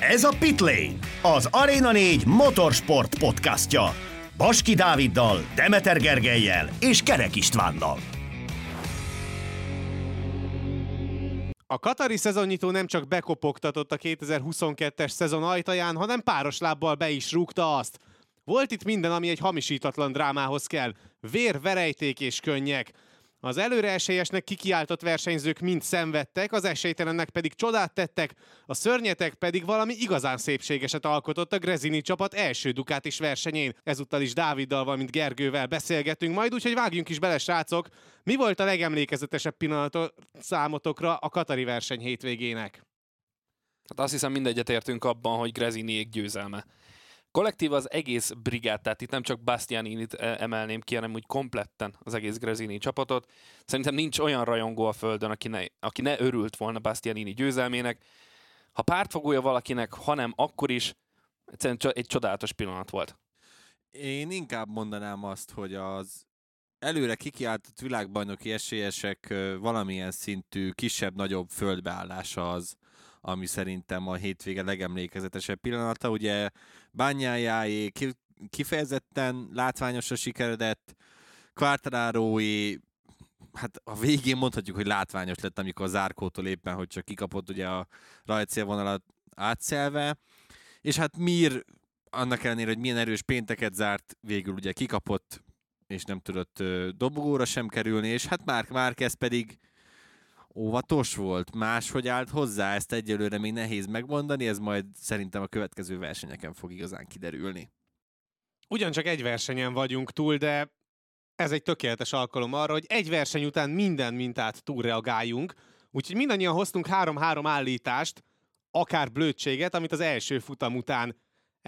Ez a Pitlane, az Arena 4 motorsport podcastja. Baski Dáviddal, Demeter Gergelyel és Kerek Istvánnal. A katari szezonnyitó nem csak bekopogtatott a 2022-es szezon ajtaján, hanem páros lábbal be is rúgta azt. Volt itt minden, ami egy hamisítatlan drámához kell. Vér, verejték és könnyek. Az előre esélyesnek kikiáltott versenyzők mind szenvedtek, az esélytelennek pedig csodát tettek, a szörnyetek pedig valami igazán szépségeset alkotott a Grezini csapat első is versenyén. Ezúttal is Dáviddal, valamint Gergővel beszélgetünk majd, úgyhogy vágjunk is bele, srácok. Mi volt a legemlékezetesebb pillanat számotokra a Katari verseny hétvégének? Hát azt hiszem mindegyet értünk abban, hogy Greziniék győzelme. Kollektív az egész brigád, tehát itt nem csak Bastianinit e, emelném ki, hanem úgy kompletten az egész Grezini csapatot. Szerintem nincs olyan rajongó a földön, aki ne, aki ne örült volna Bastianini győzelmének. Ha pártfogója valakinek, hanem akkor is, egyszerűen egy csodálatos pillanat volt. Én inkább mondanám azt, hogy az előre kikiáltott világbajnoki esélyesek valamilyen szintű kisebb-nagyobb földbeállása az, ami szerintem a hétvége legemlékezetesebb pillanata. Ugye Bányájáé kifejezetten látványosra sikeredett, Quartararói hát a végén mondhatjuk, hogy látványos lett, amikor a zárkótól éppen, hogy csak kikapott ugye a rajtszélvonalat átszelve, és hát Mir annak ellenére, hogy milyen erős pénteket zárt, végül ugye kikapott, és nem tudott dobogóra sem kerülni, és hát Márk Márquez pedig óvatos volt, máshogy állt hozzá, ezt egyelőre még nehéz megmondani, ez majd szerintem a következő versenyeken fog igazán kiderülni. Ugyancsak egy versenyen vagyunk túl, de ez egy tökéletes alkalom arra, hogy egy verseny után minden mintát túlreagáljunk, úgyhogy mindannyian hoztunk három-három állítást, akár blödséget, amit az első futam után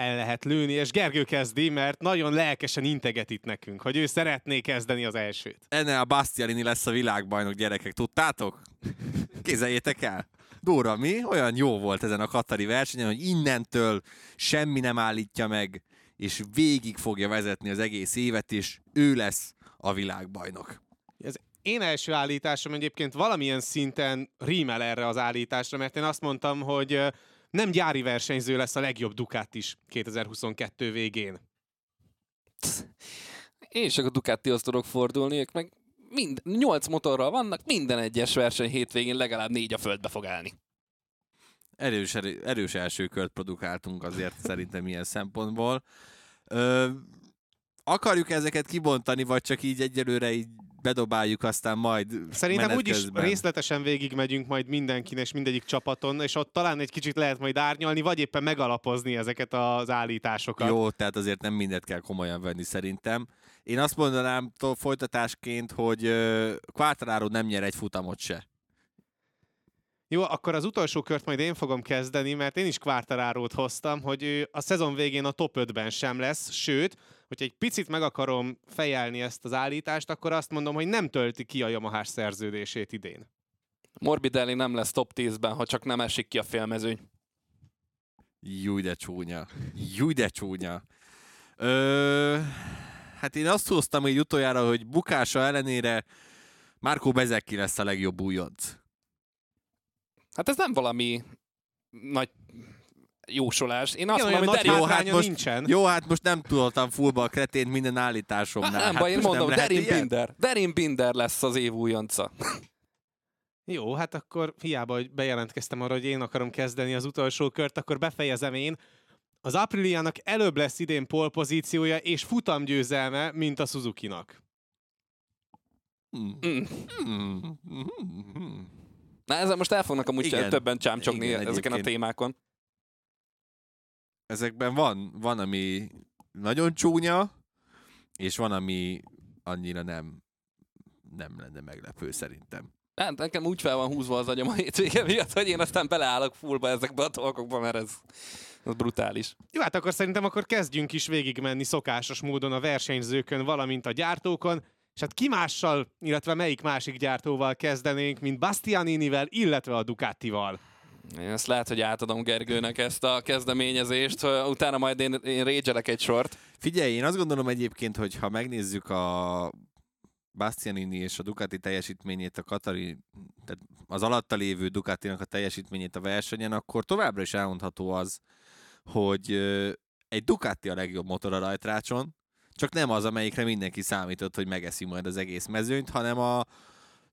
el lehet lőni, és Gergő kezdi, mert nagyon lelkesen integet itt nekünk, hogy ő szeretné kezdeni az elsőt. Enne a Bastianini lesz a világbajnok, gyerekek, tudtátok? Kézeljétek el! Dóra, mi? Olyan jó volt ezen a Katari versenyen, hogy innentől semmi nem állítja meg, és végig fogja vezetni az egész évet, és ő lesz a világbajnok. Ez én első állításom egyébként valamilyen szinten rímel erre az állításra, mert én azt mondtam, hogy nem gyári versenyző lesz a legjobb Ducati is 2022 végén. Én csak a Ducatihoz tudok fordulni, ők meg mind, 8 motorral vannak, minden egyes verseny hétvégén legalább négy a földbe fog állni. Erős, erős első kört produkáltunk azért szerintem ilyen szempontból. Ö, akarjuk ezeket kibontani, vagy csak így egyelőre így bedobáljuk, aztán majd Szerintem úgyis részletesen végigmegyünk majd mindenkin és mindegyik csapaton, és ott talán egy kicsit lehet majd árnyalni, vagy éppen megalapozni ezeket az állításokat. Jó, tehát azért nem mindet kell komolyan venni szerintem. Én azt mondanám folytatásként, hogy Quartararo nem nyer egy futamot se. Jó, akkor az utolsó kört majd én fogom kezdeni, mert én is Quartararót hoztam, hogy ő a szezon végén a top 5-ben sem lesz, sőt, hogyha egy picit meg akarom fejelni ezt az állítást, akkor azt mondom, hogy nem tölti ki a Yamaha szerződését idén. Morbidelli nem lesz top 10-ben, ha csak nem esik ki a félmezőny. Júj, de csúnya. Júj, de csúnya. Ö, hát én azt hoztam hogy utoljára, hogy bukása ellenére Márkó Bezekki lesz a legjobb újonc. Hát ez nem valami nagy jósolás. Én azt mondom, hogy jó, hát most, nincsen. Jó, hát most nem tudottam fullba a kretén minden állításomnál. Hát, nem hát baj, én mondom, Derin Binder. Derin Binder lesz az év újonca. Jó, hát akkor hiába, hogy bejelentkeztem arra, hogy én akarom kezdeni az utolsó kört, akkor befejezem én. Az Apriliának előbb lesz idén polpozíciója és futamgyőzelme, mint a Suzuki-nak. Mm. Mm. Mm. Na ezzel most el fognak amúgy igen, többen csámcsogni igen, ezeken a témákon ezekben van, van, ami nagyon csúnya, és van, ami annyira nem, nem lenne meglepő szerintem. Hát nekem úgy fel van húzva az agyam a hétvége miatt, hogy én aztán beleállok fullba ezekbe a dolgokba, mert ez, ez brutális. Jó, hát akkor szerintem akkor kezdjünk is végigmenni szokásos módon a versenyzőkön, valamint a gyártókon, és hát ki mással, illetve melyik másik gyártóval kezdenénk, mint Bastianinivel, illetve a Ducatival. Én ezt lehet, hogy átadom Gergőnek ezt a kezdeményezést, utána majd én, én régyelek egy sort. Figyelj, én azt gondolom egyébként, hogy ha megnézzük a Bastianini és a Ducati teljesítményét, a Katari, tehát az alatta lévő Ducatinak a teljesítményét a versenyen, akkor továbbra is elmondható az, hogy egy Ducati a legjobb motor a rajtrácson, csak nem az, amelyikre mindenki számított, hogy megeszi majd az egész mezőnyt, hanem a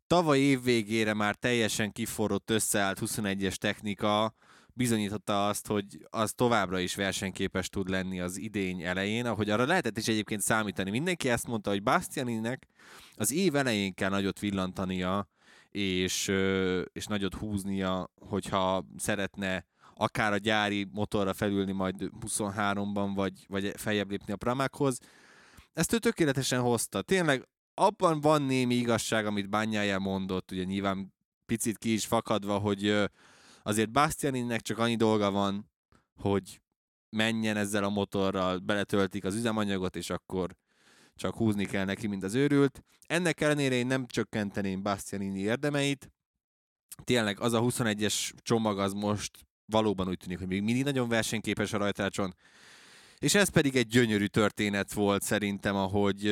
tavaly év végére már teljesen kiforrott, összeállt 21-es technika bizonyította azt, hogy az továbbra is versenyképes tud lenni az idény elején, ahogy arra lehetett is egyébként számítani. Mindenki ezt mondta, hogy Bastianinek az év elején kell nagyot villantania, és, és nagyot húznia, hogyha szeretne akár a gyári motorra felülni majd 23-ban, vagy, vagy feljebb lépni a Pramákhoz. Ezt ő tökéletesen hozta. Tényleg abban van némi igazság, amit Bányája mondott, ugye nyilván picit ki is fakadva, hogy azért Bastianinnek csak annyi dolga van, hogy menjen ezzel a motorral, beletöltik az üzemanyagot, és akkor csak húzni kell neki, mint az őrült. Ennek ellenére én nem csökkenteném Bastianini érdemeit. Tényleg az a 21-es csomag az most valóban úgy tűnik, hogy még mindig nagyon versenyképes a rajtrácson. És ez pedig egy gyönyörű történet volt szerintem, ahogy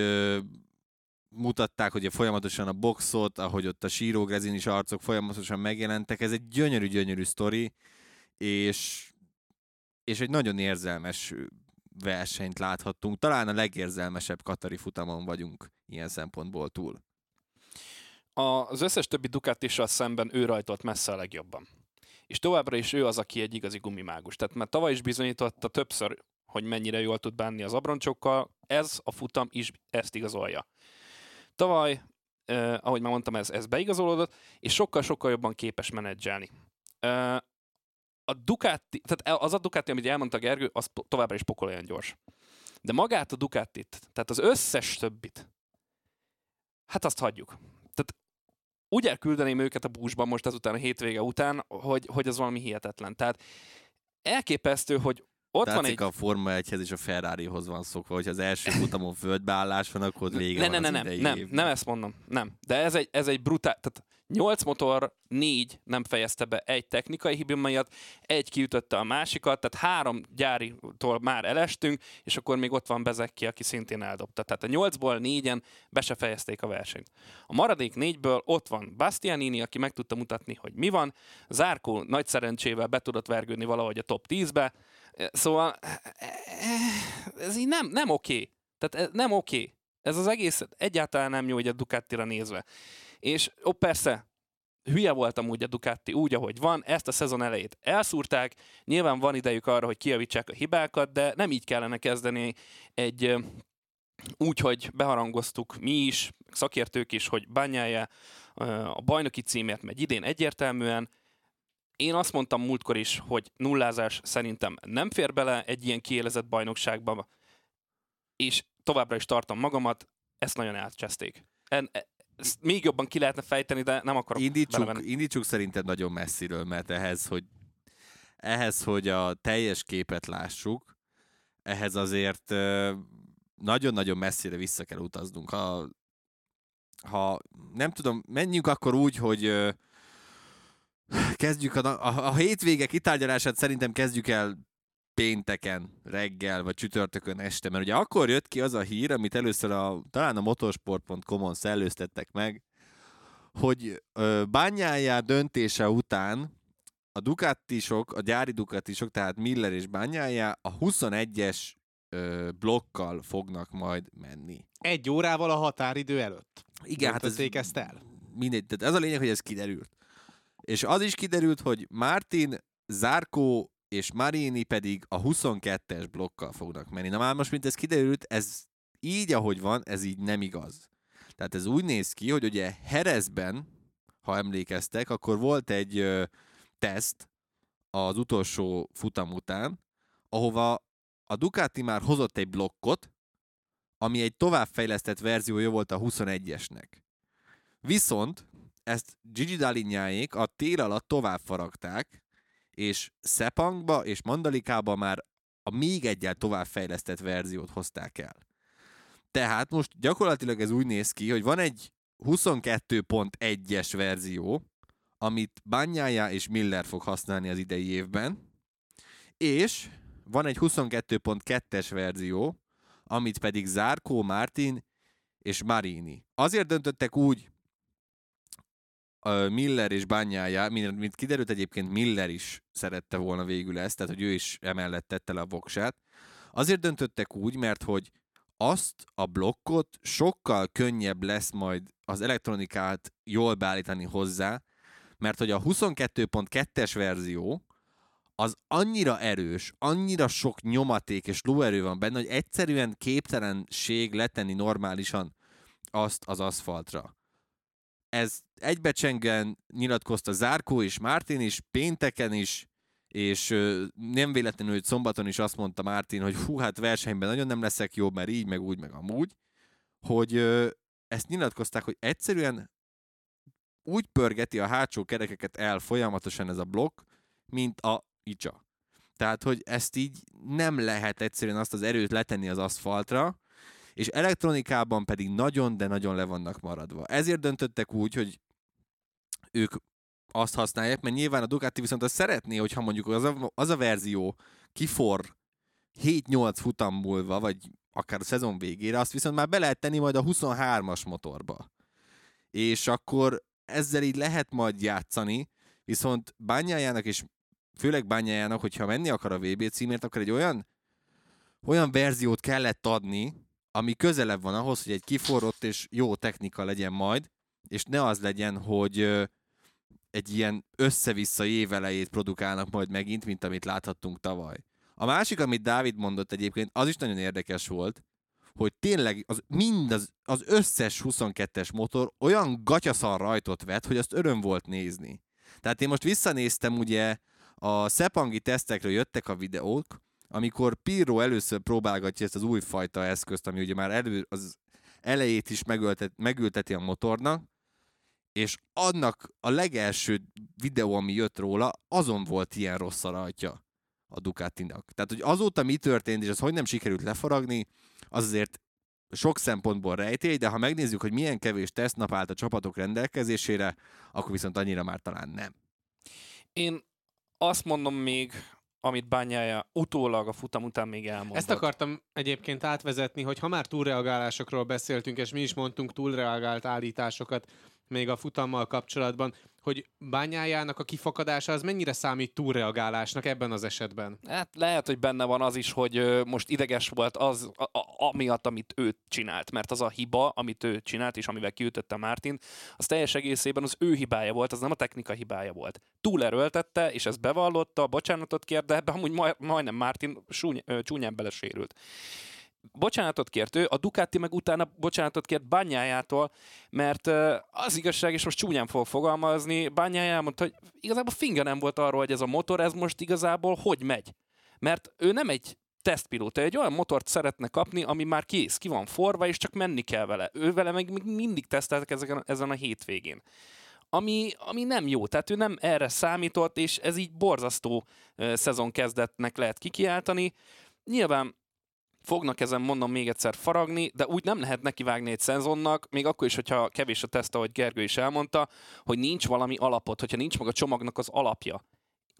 mutatták, hogy folyamatosan a boxot, ahogy ott a síró is arcok folyamatosan megjelentek. Ez egy gyönyörű-gyönyörű sztori, és, és egy nagyon érzelmes versenyt láthattunk. Talán a legérzelmesebb Katari futamon vagyunk ilyen szempontból túl. Az összes többi Ducatissal szemben ő rajtolt messze a legjobban és továbbra is ő az, aki egy igazi gumimágus. Tehát már tavaly is bizonyította többször, hogy mennyire jól tud bánni az abroncsokkal, ez a futam is ezt igazolja. Tavaly, eh, ahogy már mondtam, ez, ez beigazolódott, és sokkal-sokkal jobban képes menedzselni. Eh, a Ducati, tehát az a Ducati, amit elmondta Gergő, az továbbra is pokol olyan gyors. De magát a Ducatit, tehát az összes többit, hát azt hagyjuk úgy elküldeném őket a búzsba most ezután a hétvége után, hogy, hogy az valami hihetetlen. Tehát elképesztő, hogy ott Látszik van egy... a Forma 1-hez és a Ferrarihoz van szokva, hogy az első futamon földbeállás van, akkor vége ne, van ne, ne, nem, nem, nem ezt mondom, nem. De ez egy, ez egy brutál, tehát 8 motor, 4 nem fejezte be egy technikai hiba miatt, egy kiütötte a másikat, tehát három gyáritól már elestünk, és akkor még ott van Bezekki, aki szintén eldobta. Tehát a 8-ból 4-en be se fejezték a versenyt. A maradék 4-ből ott van Bastianini, aki meg tudta mutatni, hogy mi van, Zárkó nagy szerencsével be tudott vergődni valahogy a top 10-be, Szóval ez így nem, nem oké. Tehát nem oké. Ez az egész egyáltalán nem jó, hogy a Ducatira nézve. És ó, persze, hülye voltam úgy a Ducati úgy, ahogy van, ezt a szezon elejét elszúrták, nyilván van idejük arra, hogy kiavítsák a hibákat, de nem így kellene kezdeni egy úgy, hogy beharangoztuk mi is, szakértők is, hogy bányája a bajnoki címért megy idén egyértelműen, én azt mondtam múltkor is, hogy nullázás szerintem nem fér bele egy ilyen kiélezett bajnokságba, és továbbra is tartom magamat, ezt nagyon átcseszték. En, e, ezt még jobban ki lehetne fejteni, de nem akarok indítsuk, indítsuk szerinted nagyon messziről, mert ehhez, hogy ehhez, hogy a teljes képet lássuk, ehhez azért nagyon-nagyon messzire vissza kell utaznunk. Ha, ha nem tudom, menjünk akkor úgy, hogy Kezdjük a, a, a hétvége kitárgyalását szerintem kezdjük el pénteken reggel, vagy csütörtökön este, mert ugye akkor jött ki az a hír, amit először a, talán a motorsport.com-on szellőztettek meg, hogy bányájá döntése után a Ducatisok, a gyári Ducatisok, tehát Miller és bányájá a 21-es ö, blokkal fognak majd menni. Egy órával a határidő előtt. Igen, hát ez, ezt el. Mindegy, tehát ez a lényeg, hogy ez kiderült. És az is kiderült, hogy Martin, Zárkó és Marini pedig a 22-es blokkal fognak menni. Na már most, mint ez kiderült, ez így, ahogy van, ez így nem igaz. Tehát ez úgy néz ki, hogy ugye Herezben, ha emlékeztek, akkor volt egy ö, teszt az utolsó futam után, ahova a Ducati már hozott egy blokkot, ami egy továbbfejlesztett verziója volt a 21-esnek. Viszont ezt Gigi Dalinyáék a tél alatt tovább faragták, és Sepangba és Mandalikába már a még egyel továbbfejlesztett verziót hozták el. Tehát most gyakorlatilag ez úgy néz ki, hogy van egy 22.1-es verzió, amit Banyája és Miller fog használni az idei évben, és van egy 22.2-es verzió, amit pedig Zárkó, Martin és Marini. Azért döntöttek úgy Miller és Bányája, mint, kiderült egyébként Miller is szerette volna végül ezt, tehát hogy ő is emellett tette le a voksát. Azért döntöttek úgy, mert hogy azt a blokkot sokkal könnyebb lesz majd az elektronikát jól beállítani hozzá, mert hogy a 22.2-es verzió az annyira erős, annyira sok nyomaték és lóerő van benne, hogy egyszerűen képtelenség letenni normálisan azt az aszfaltra. Ez egybecsengen nyilatkozta Zárkó és Mártin is, pénteken is, és nem véletlenül, hogy szombaton is azt mondta Mártin, hogy hú, hát versenyben nagyon nem leszek jobb, mert így, meg úgy, meg amúgy, hogy ezt nyilatkozták, hogy egyszerűen úgy pörgeti a hátsó kerekeket el folyamatosan ez a blokk, mint a icsa. Tehát, hogy ezt így nem lehet egyszerűen azt az erőt letenni az aszfaltra, és elektronikában pedig nagyon, de nagyon le vannak maradva. Ezért döntöttek úgy, hogy ők azt használják, mert nyilván a Ducati viszont azt szeretné, hogyha mondjuk az a, az a verzió kifor 7-8 futam múlva, vagy akár a szezon végére, azt viszont már be lehet tenni majd a 23-as motorba. És akkor ezzel így lehet majd játszani, viszont bányájának és főleg bányájának, hogyha menni akar a VB címért, akkor egy olyan olyan verziót kellett adni, ami közelebb van ahhoz, hogy egy kiforrott és jó technika legyen majd, és ne az legyen, hogy egy ilyen össze-vissza évelejét produkálnak majd megint, mint amit láthattunk tavaly. A másik, amit Dávid mondott egyébként, az is nagyon érdekes volt, hogy tényleg az, mind az, az összes 22-es motor olyan gatyaszar rajtot vett, hogy azt öröm volt nézni. Tehát én most visszanéztem ugye a Szepangi tesztekről jöttek a videók, amikor Pirro először próbálgatja ezt az újfajta eszközt, ami ugye már elő, az elejét is megültet, megülteti a motornak, és annak a legelső videó, ami jött róla, azon volt ilyen rossz a rajtja a Ducatinak. Tehát, hogy azóta mi történt, és az hogy nem sikerült lefaragni, az azért sok szempontból rejtély, de ha megnézzük, hogy milyen kevés tesztnap állt a csapatok rendelkezésére, akkor viszont annyira már talán nem. Én azt mondom még, amit bányája utólag a futam után még elmondott. Ezt akartam egyébként átvezetni, hogy ha már túlreagálásokról beszéltünk, és mi is mondtunk túlreagált állításokat még a futammal kapcsolatban, hogy bányájának a kifakadása az mennyire számít túlreagálásnak ebben az esetben? Hát lehet, hogy benne van az is, hogy most ideges volt az, a, a, amiatt, amit ő csinált. Mert az a hiba, amit ő csinált, és amivel kiütötte Mártin, az teljes egészében az ő hibája volt, az nem a technika hibája volt. Túlerőltette, és ezt bevallotta, bocsánatot kért, de ebbe amúgy maj, majdnem Mártin súny, csúnyán belesérült. Bocsánatot kért ő, a Ducati meg utána bocsánatot kért Bányájától, mert az igazság, és most csúnyán fog fogalmazni, Bányája elmondta, hogy igazából finga nem volt arról, hogy ez a motor, ez most igazából hogy megy. Mert ő nem egy tesztpilóta, egy olyan motort szeretne kapni, ami már kész, ki van forva, és csak menni kell vele. Ő vele meg még mindig teszteltek ezeken, ezen a hétvégén. Ami, ami nem jó, tehát ő nem erre számított, és ez így borzasztó szezon kezdetnek lehet kikiáltani. Nyilván fognak ezen mondom még egyszer faragni, de úgy nem lehet nekivágni egy szezonnak, még akkor is, hogyha kevés a teszt, ahogy Gergő is elmondta, hogy nincs valami alapot, hogyha nincs meg a csomagnak az alapja.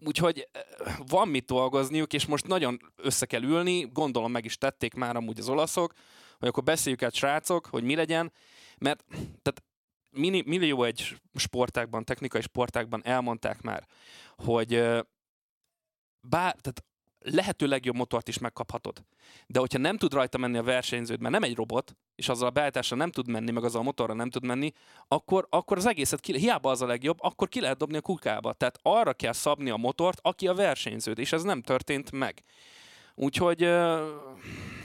Úgyhogy eh, van mit dolgozniuk, és most nagyon össze kell ülni, gondolom meg is tették már amúgy az olaszok, hogy akkor beszéljük át srácok, hogy mi legyen, mert tehát mini, millió egy sportákban, technikai sportákban elmondták már, hogy eh, bár, tehát lehető legjobb motort is megkaphatod. De hogyha nem tud rajta menni a versenyződ, mert nem egy robot, és azzal a beállításra nem tud menni, meg azzal a motorra nem tud menni, akkor, akkor az egészet, ki, hiába az a legjobb, akkor ki lehet dobni a kukába. Tehát arra kell szabni a motort, aki a versenyződ, és ez nem történt meg. Úgyhogy uh,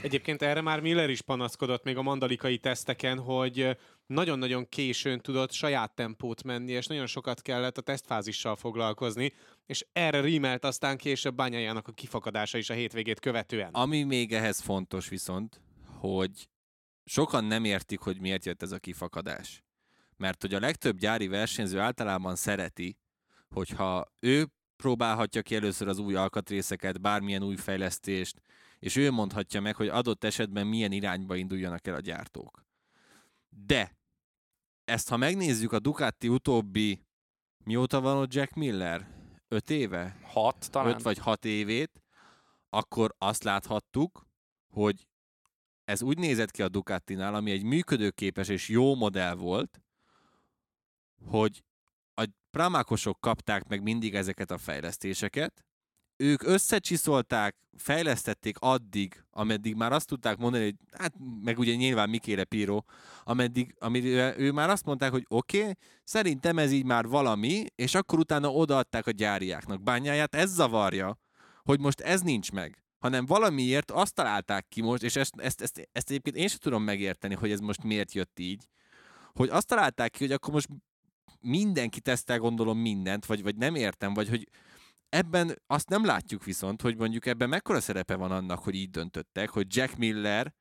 Egyébként erre már Miller is panaszkodott még a mandalikai teszteken, hogy nagyon-nagyon későn tudott saját tempót menni, és nagyon sokat kellett a tesztfázissal foglalkozni, és erre rímelt aztán később bányájának a kifakadása is a hétvégét követően. Ami még ehhez fontos viszont, hogy sokan nem értik, hogy miért jött ez a kifakadás. Mert hogy a legtöbb gyári versenyző általában szereti, hogyha ő próbálhatja ki először az új alkatrészeket, bármilyen új fejlesztést, és ő mondhatja meg, hogy adott esetben milyen irányba induljanak el a gyártók. De ezt ha megnézzük a Ducati utóbbi, mióta van ott Jack Miller? Öt éve? hat talán. 5 vagy 6 évét, akkor azt láthattuk, hogy ez úgy nézett ki a Ducatinál, ami egy működőképes és jó modell volt, hogy a pramákosok kapták meg mindig ezeket a fejlesztéseket, ők összecsiszolták, fejlesztették addig, ameddig már azt tudták mondani, hogy hát meg ugye nyilván Mikéle Piro, ameddig, amire ő már azt mondták, hogy oké, okay, szerintem ez így már valami, és akkor utána odaadták a gyáriáknak. Bányáját, ez zavarja, hogy most ez nincs meg hanem valamiért azt találták ki most, és ezt, ezt, ezt, ezt egyébként én sem tudom megérteni, hogy ez most miért jött így, hogy azt találták ki, hogy akkor most mindenki tesztel gondolom mindent, vagy, vagy nem értem, vagy hogy ebben azt nem látjuk viszont, hogy mondjuk ebben mekkora szerepe van annak, hogy így döntöttek, hogy Jack Miller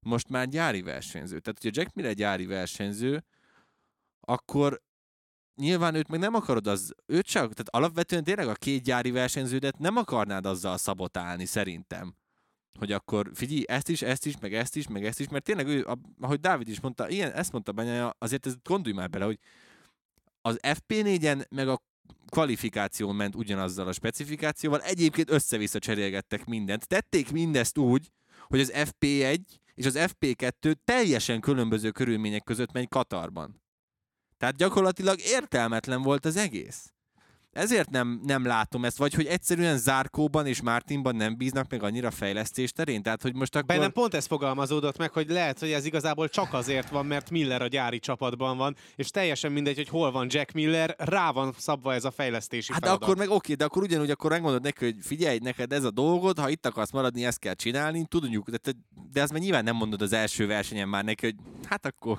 most már gyári versenyző. Tehát, hogyha Jack Miller gyári versenyző, akkor nyilván őt meg nem akarod az, őt csak, tehát alapvetően tényleg a két gyári versenyződet nem akarnád azzal szabotálni szerintem. Hogy akkor figyelj, ezt is, ezt is, meg ezt is, meg ezt is, mert tényleg ő, ahogy Dávid is mondta, ilyen, ezt mondta benne, azért ez gondolj már bele, hogy az FP4-en meg a kvalifikáción ment ugyanazzal a specifikációval, egyébként össze-vissza cserélgettek mindent. Tették mindezt úgy, hogy az FP1 és az FP2 teljesen különböző körülmények között megy Katarban. Tehát gyakorlatilag értelmetlen volt az egész. Ezért nem, nem látom ezt, vagy hogy egyszerűen Zárkóban és Mártinban nem bíznak meg annyira fejlesztés terén? Tehát, hogy most akkor... Bennem pont ez fogalmazódott meg, hogy lehet, hogy ez igazából csak azért van, mert Miller a gyári csapatban van, és teljesen mindegy, hogy hol van Jack Miller, rá van szabva ez a fejlesztési Hát feladat. akkor meg oké, de akkor ugyanúgy akkor megmondod neki, hogy figyelj, neked ez a dolgod, ha itt akarsz maradni, ezt kell csinálni, tudjuk, de, de ezt már nyilván nem mondod az első versenyen már neki, hogy hát akkor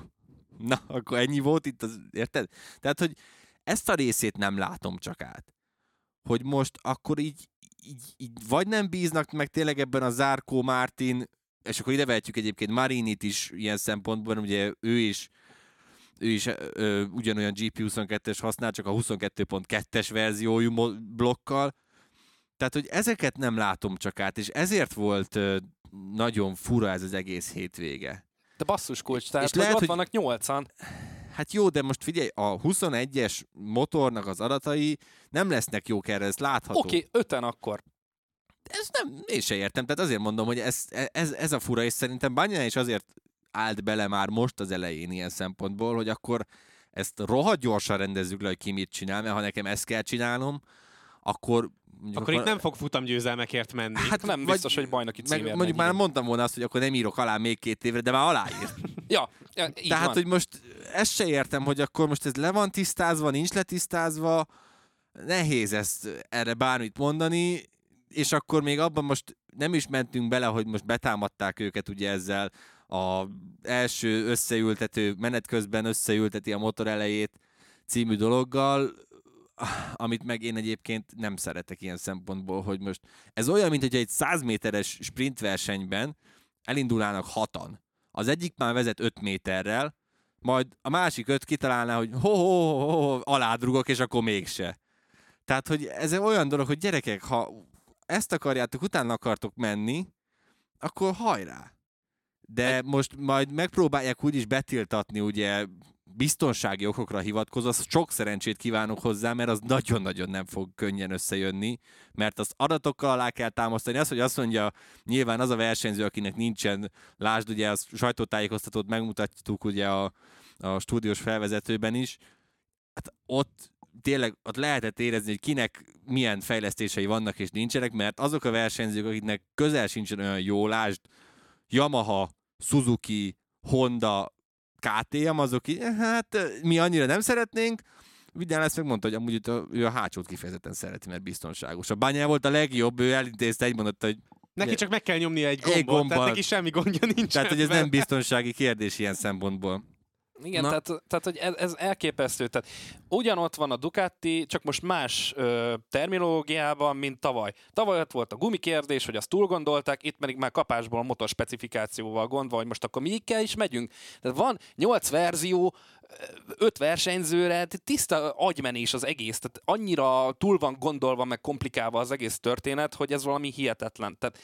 Na, akkor ennyi volt itt, az, érted? Tehát, hogy ezt a részét nem látom csak át. Hogy most akkor így, így, így vagy nem bíznak meg tényleg ebben a Zárkó Mártin, és akkor ide vehetjük egyébként Marinit is ilyen szempontból, ugye ő is ő is ö, ugyanolyan GP22-es használ, csak a 22.2-es verziójú blokkal. Tehát, hogy ezeket nem látom csak át, és ezért volt ö, nagyon fura ez az egész hétvége. De basszus kulcs, tehát és lehet, hogy ott vannak nyolcan. Hát jó, de most figyelj, a 21-es motornak az adatai nem lesznek jók erre, ez látható. Oké, okay, öten akkor. Ez nem, én se értem, tehát azért mondom, hogy ez, ez, ez a fura, és szerintem Banyán is azért állt bele már most az elején ilyen szempontból, hogy akkor ezt rohadt gyorsan rendezzük le, hogy ki mit csinál, mert ha nekem ezt kell csinálnom, akkor Mondjuk akkor, akkor itt nem fog futamgyőzelmekért menni. Hát nem vagy, biztos, hogy bajnoki címért meg, Mondjuk már mondtam volna azt, hogy akkor nem írok alá még két évre, de már aláírt. Ja, így Tehát, van. hogy most ezt se értem, hogy akkor most ez le van tisztázva, nincs letisztázva, nehéz ezt erre bármit mondani, és akkor még abban most nem is mentünk bele, hogy most betámadták őket ugye ezzel a első összeültető, menet közben összeülteti a motor elejét című dologgal, amit meg én egyébként nem szeretek ilyen szempontból, hogy most ez olyan, mint hogy egy 100 méteres sprint versenyben elindulnának hatan. Az egyik már vezet 5 méterrel, majd a másik öt kitalálná, hogy ho, ho, ho, ho aládrugok, és akkor mégse. Tehát, hogy ez olyan dolog, hogy gyerekek, ha ezt akarjátok, utána akartok menni, akkor hajrá. De most majd megpróbálják úgy is betiltatni ugye biztonsági okokra hivatkozva, sok szerencsét kívánok hozzá, mert az nagyon-nagyon nem fog könnyen összejönni, mert az adatokkal alá kell támasztani. Az, hogy azt mondja, nyilván az a versenyző, akinek nincsen, lásd, ugye a sajtótájékoztatót megmutattuk ugye a, a stúdiós felvezetőben is, hát ott tényleg ott lehetett érezni, hogy kinek milyen fejlesztései vannak és nincsenek, mert azok a versenyzők, akiknek közel sincsen olyan jó, lásd, Yamaha, Suzuki, Honda, KTM, azok így, hát mi annyira nem szeretnénk, Vidán lesz megmondta, hogy amúgy a, ő a hátsót kifejezetten szereti, mert biztonságos. A bányá volt a legjobb, ő elintézte, egy mondatta, hogy Neki csak meg kell nyomni egy gombot, egy gombot. tehát neki semmi gondja nincs. Tehát, hogy ez nem biztonsági kérdés ilyen szempontból. Igen, tehát, tehát hogy ez, ez elképesztő. Tehát ugyanott van a Ducati, csak most más ö, terminológiában, mint tavaly. Tavaly ott volt a gumikérdés, hogy azt túl gondolták, itt pedig már kapásból a motor specifikációval gondva, hogy most akkor mi kell is megyünk. Tehát van nyolc verzió, öt versenyzőre, tiszta agymenés az egész, tehát annyira túl van gondolva, meg komplikálva az egész történet, hogy ez valami hihetetlen. Tehát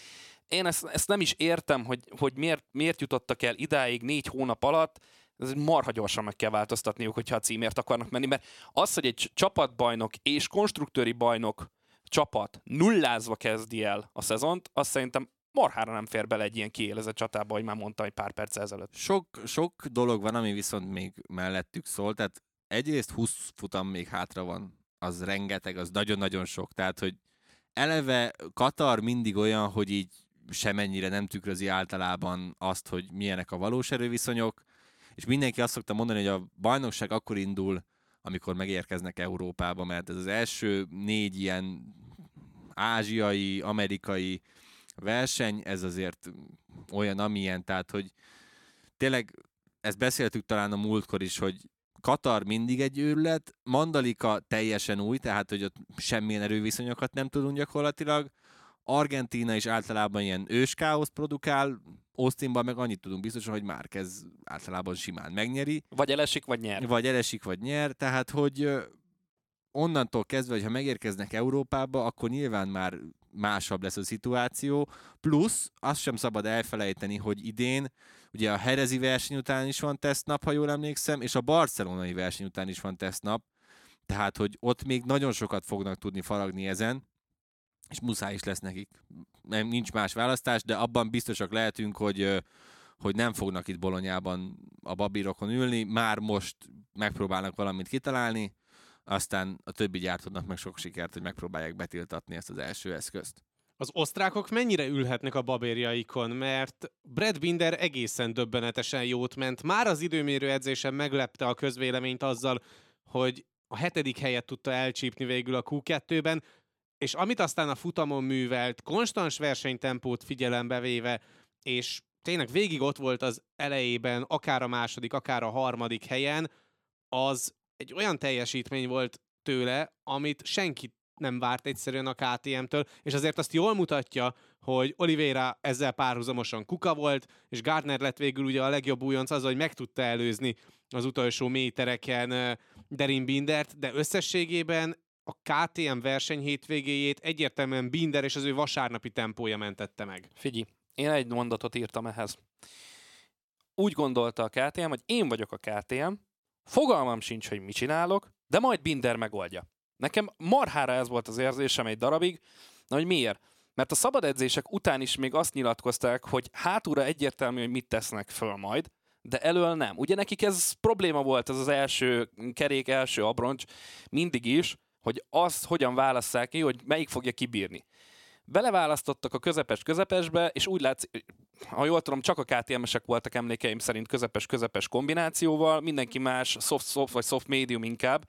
én ezt, ezt nem is értem, hogy, hogy miért, miért jutottak el idáig négy hónap alatt, ez marha gyorsan meg kell változtatniuk, hogyha a címért akarnak menni, mert az, hogy egy csapatbajnok és konstruktőri bajnok csapat nullázva kezdi el a szezont, azt szerintem marhára nem fér bele egy ilyen kiélezett csatába, hogy már mondta egy pár perc ezelőtt. Sok, sok dolog van, ami viszont még mellettük szól, tehát egyrészt 20 futam még hátra van, az rengeteg, az nagyon-nagyon sok, tehát hogy eleve Katar mindig olyan, hogy így semennyire nem tükrözi általában azt, hogy milyenek a valós erőviszonyok, és mindenki azt szokta mondani, hogy a bajnokság akkor indul, amikor megérkeznek Európába, mert ez az első négy ilyen ázsiai, amerikai verseny, ez azért olyan, amilyen, tehát hogy tényleg ezt beszéltük talán a múltkor is, hogy Katar mindig egy őrület, Mandalika teljesen új, tehát hogy ott semmilyen erőviszonyokat nem tudunk gyakorlatilag, Argentína is általában ilyen őskáoszt produkál, Austinban meg annyit tudunk biztosan, hogy már ez általában simán megnyeri. Vagy elesik, vagy nyer. Vagy elesik, vagy nyer, tehát hogy onnantól kezdve, hogy ha megérkeznek Európába, akkor nyilván már másabb lesz a szituáció, plusz azt sem szabad elfelejteni, hogy idén ugye a Herezi verseny után is van tesztnap, ha jól emlékszem, és a barcelonai verseny után is van tesztnap, tehát hogy ott még nagyon sokat fognak tudni faragni ezen, és muszáj is lesz nekik. Nem, nincs más választás, de abban biztosak lehetünk, hogy, hogy nem fognak itt Bolonyában a babírokon ülni, már most megpróbálnak valamit kitalálni, aztán a többi gyártónak meg sok sikert, hogy megpróbálják betiltatni ezt az első eszközt. Az osztrákok mennyire ülhetnek a babérjaikon, mert Brad Binder egészen döbbenetesen jót ment. Már az időmérő edzésen meglepte a közvéleményt azzal, hogy a hetedik helyet tudta elcsípni végül a Q2-ben, és amit aztán a futamon művelt, konstans versenytempót figyelembe véve, és tényleg végig ott volt az elejében, akár a második, akár a harmadik helyen, az egy olyan teljesítmény volt tőle, amit senki nem várt egyszerűen a KTM-től, és azért azt jól mutatja, hogy Oliveira ezzel párhuzamosan kuka volt, és Gardner lett végül ugye a legjobb újonc az, hogy meg tudta előzni az utolsó métereken Derin Bindert, de összességében a KTM verseny hétvégéjét egyértelműen Binder és az ő vasárnapi tempója mentette meg. Figyelj, én egy mondatot írtam ehhez. Úgy gondolta a KTM, hogy én vagyok a KTM, fogalmam sincs, hogy mit csinálok, de majd Binder megoldja. Nekem marhára ez volt az érzésem egy darabig, na hogy miért? Mert a szabad edzések után is még azt nyilatkozták, hogy hátúra egyértelmű, hogy mit tesznek föl majd, de elől nem. Ugye nekik ez probléma volt, ez az első kerék, első abroncs, mindig is, hogy azt hogyan válasszák ki, hogy melyik fogja kibírni. Beleválasztottak a közepes közepesbe, és úgy látszik, ha jól tudom, csak a KTM-esek voltak emlékeim szerint közepes-közepes kombinációval, mindenki más soft-soft vagy soft medium inkább.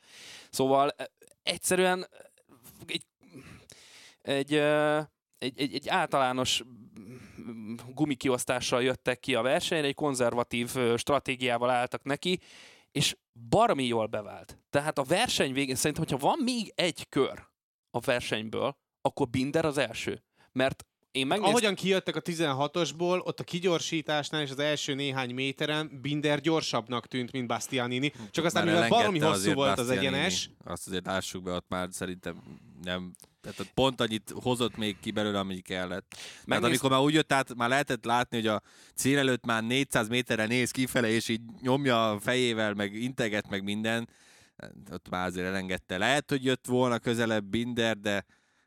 Szóval e, egyszerűen egy, egy, egy, egy, egy általános gumikiosztással jöttek ki a versenyre, egy konzervatív stratégiával álltak neki, és baromi jól bevált. Tehát a verseny végén szerintem, hogyha van még egy kör a versenyből, akkor Binder az első. Mert én megnéztem... Ahogyan kijöttek a 16-osból, ott a kigyorsításnál és az első néhány méteren Binder gyorsabbnak tűnt, mint Bastianini. Csak aztán, mivel baromi hosszú volt az egyenes... Azt azért lássuk be, ott már szerintem nem tehát ott pont annyit hozott még ki belőle, amennyi kellett. Megnéz... Tehát amikor már úgy jött át, már lehetett látni, hogy a cél előtt már 400 méterre néz kifele, és így nyomja a fejével, meg integet, meg minden. Ott már azért elengedte. Lehet, hogy jött volna közelebb Binder, de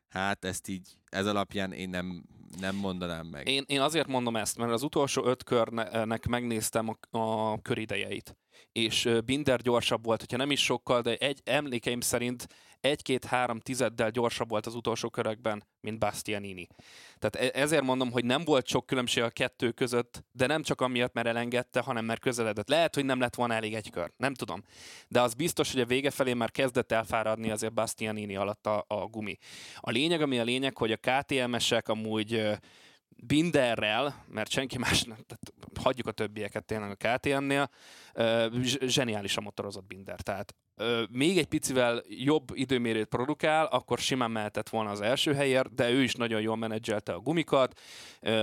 hát ezt így, ez alapján én nem, nem mondanám meg. Én, én azért mondom ezt, mert az utolsó öt körnek megnéztem a, a köridejeit, és Binder gyorsabb volt, hogyha nem is sokkal, de egy emlékeim szerint egy-két-három tizeddel gyorsabb volt az utolsó körökben, mint Bastianini. Tehát e- ezért mondom, hogy nem volt sok különbség a kettő között, de nem csak amiatt, mert elengedte, hanem mert közeledett. Lehet, hogy nem lett volna elég egy kör, nem tudom. De az biztos, hogy a vége felé már kezdett elfáradni azért Bastianini alatt a, a gumi. A lényeg, ami a lényeg, hogy a KTM-esek amúgy Binderrel, mert senki más, tehát hagyjuk a többieket tényleg a KTM-nél, zseniálisan motorozott Binder. Tehát még egy picivel jobb időmérőt produkál, akkor simán mehetett volna az első helyért, de ő is nagyon jól menedzselte a gumikat.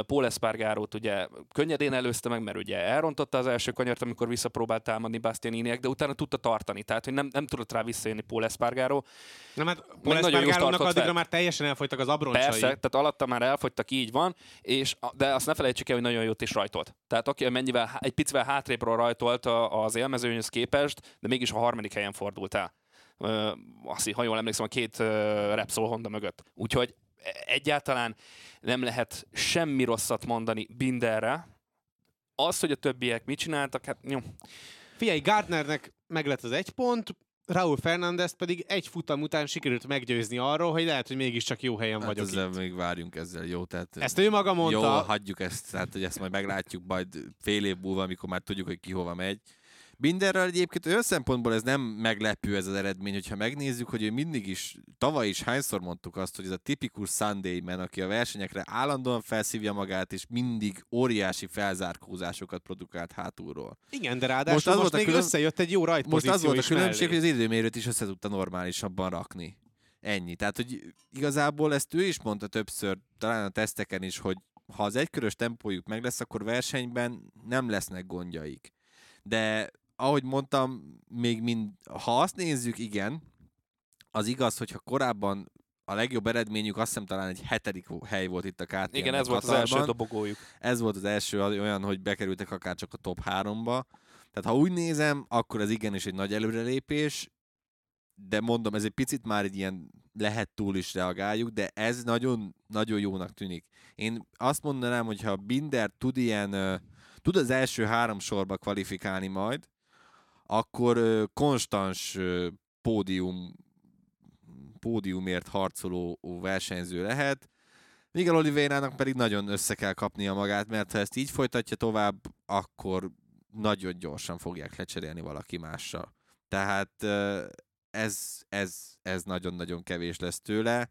Paul Espargarót ugye könnyedén előzte meg, mert ugye elrontotta az első kanyart, amikor visszapróbált támadni Bastianiniek, de utána tudta tartani, tehát hogy nem, nem tudott rá visszajönni Paul Espargaró. Nem, hát Paul Espargarónak addigra fel. már teljesen elfogytak az abroncsai. Persze, tehát alatta már elfogytak, így van, és, de azt ne felejtsük el, hogy nagyon jót is rajtolt. Tehát aki mennyivel, egy picivel hátrébről rajtolt az élmezőnyhöz képest, de mégis a harmadik helyen fordult el. Azt, ha jól emlékszem, a két Repsol Honda mögött. Úgyhogy egyáltalán nem lehet semmi rosszat mondani Binderre. Az, hogy a többiek mit csináltak, hát jó. Figyelj, Gardnernek meg lett az egy pont, Raúl Fernández pedig egy futam után sikerült meggyőzni arról, hogy lehet, hogy mégiscsak jó helyen Hát vagyok ezzel itt. még várjunk ezzel, jó? Tehát, Ezt ő maga mondta. Jó, hagyjuk ezt, tehát hogy ezt majd meglátjuk majd fél év múlva, amikor már tudjuk, hogy ki hova megy. Mindenről egyébként olyan szempontból ez nem meglepő ez az eredmény, hogyha megnézzük, hogy ő mindig is, tavaly is hányszor mondtuk azt, hogy ez a tipikus Sunday man, aki a versenyekre állandóan felszívja magát, és mindig óriási felzárkózásokat produkált hátulról. Igen, de ráadásul Most most, az most volt még külön- összejött egy jó Most rajtpozíció az volt a különbség, mellé. hogy az időmérőt is össze tudta normálisabban rakni. Ennyi. Tehát, hogy igazából ezt ő is mondta többször, talán a teszteken is, hogy ha az egykörös tempójuk meg lesz, akkor versenyben nem lesznek gondjaik. De ahogy mondtam, még mind, ha azt nézzük, igen, az igaz, hogyha korábban a legjobb eredményük azt hiszem talán egy hetedik hely volt itt a KTM. Igen, ez volt az első dobogójuk. Ez volt az első olyan, hogy bekerültek akár csak a top 3-ba. Tehát ha úgy nézem, akkor ez igenis egy nagy előrelépés, de mondom, ez egy picit már egy ilyen lehet túl is reagáljuk, de ez nagyon, nagyon jónak tűnik. Én azt mondanám, hogy ha Binder tud ilyen, tud az első három sorba kvalifikálni majd, akkor konstans pódium, pódiumért harcoló versenyző lehet, Miguel Oliveira-nak pedig nagyon össze kell kapnia magát, mert ha ezt így folytatja tovább, akkor nagyon gyorsan fogják lecserélni valaki mással. Tehát ez, ez, ez nagyon-nagyon kevés lesz tőle,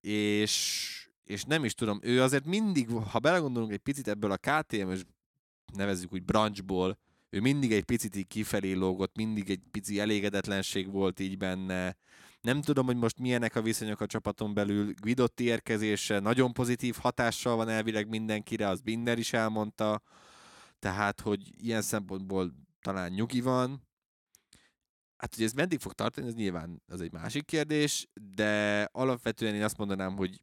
és, és nem is tudom, ő azért mindig, ha belegondolunk egy picit ebből a KTM-ös, nevezzük úgy branchból, ő mindig egy picit így kifelé lógott, mindig egy pici elégedetlenség volt így benne. Nem tudom, hogy most milyenek a viszonyok a csapaton belül. Guidotti érkezése nagyon pozitív hatással van elvileg mindenkire, az Binder is elmondta. Tehát, hogy ilyen szempontból talán nyugi van. Hát, hogy ez meddig fog tartani, ez nyilván az egy másik kérdés, de alapvetően én azt mondanám, hogy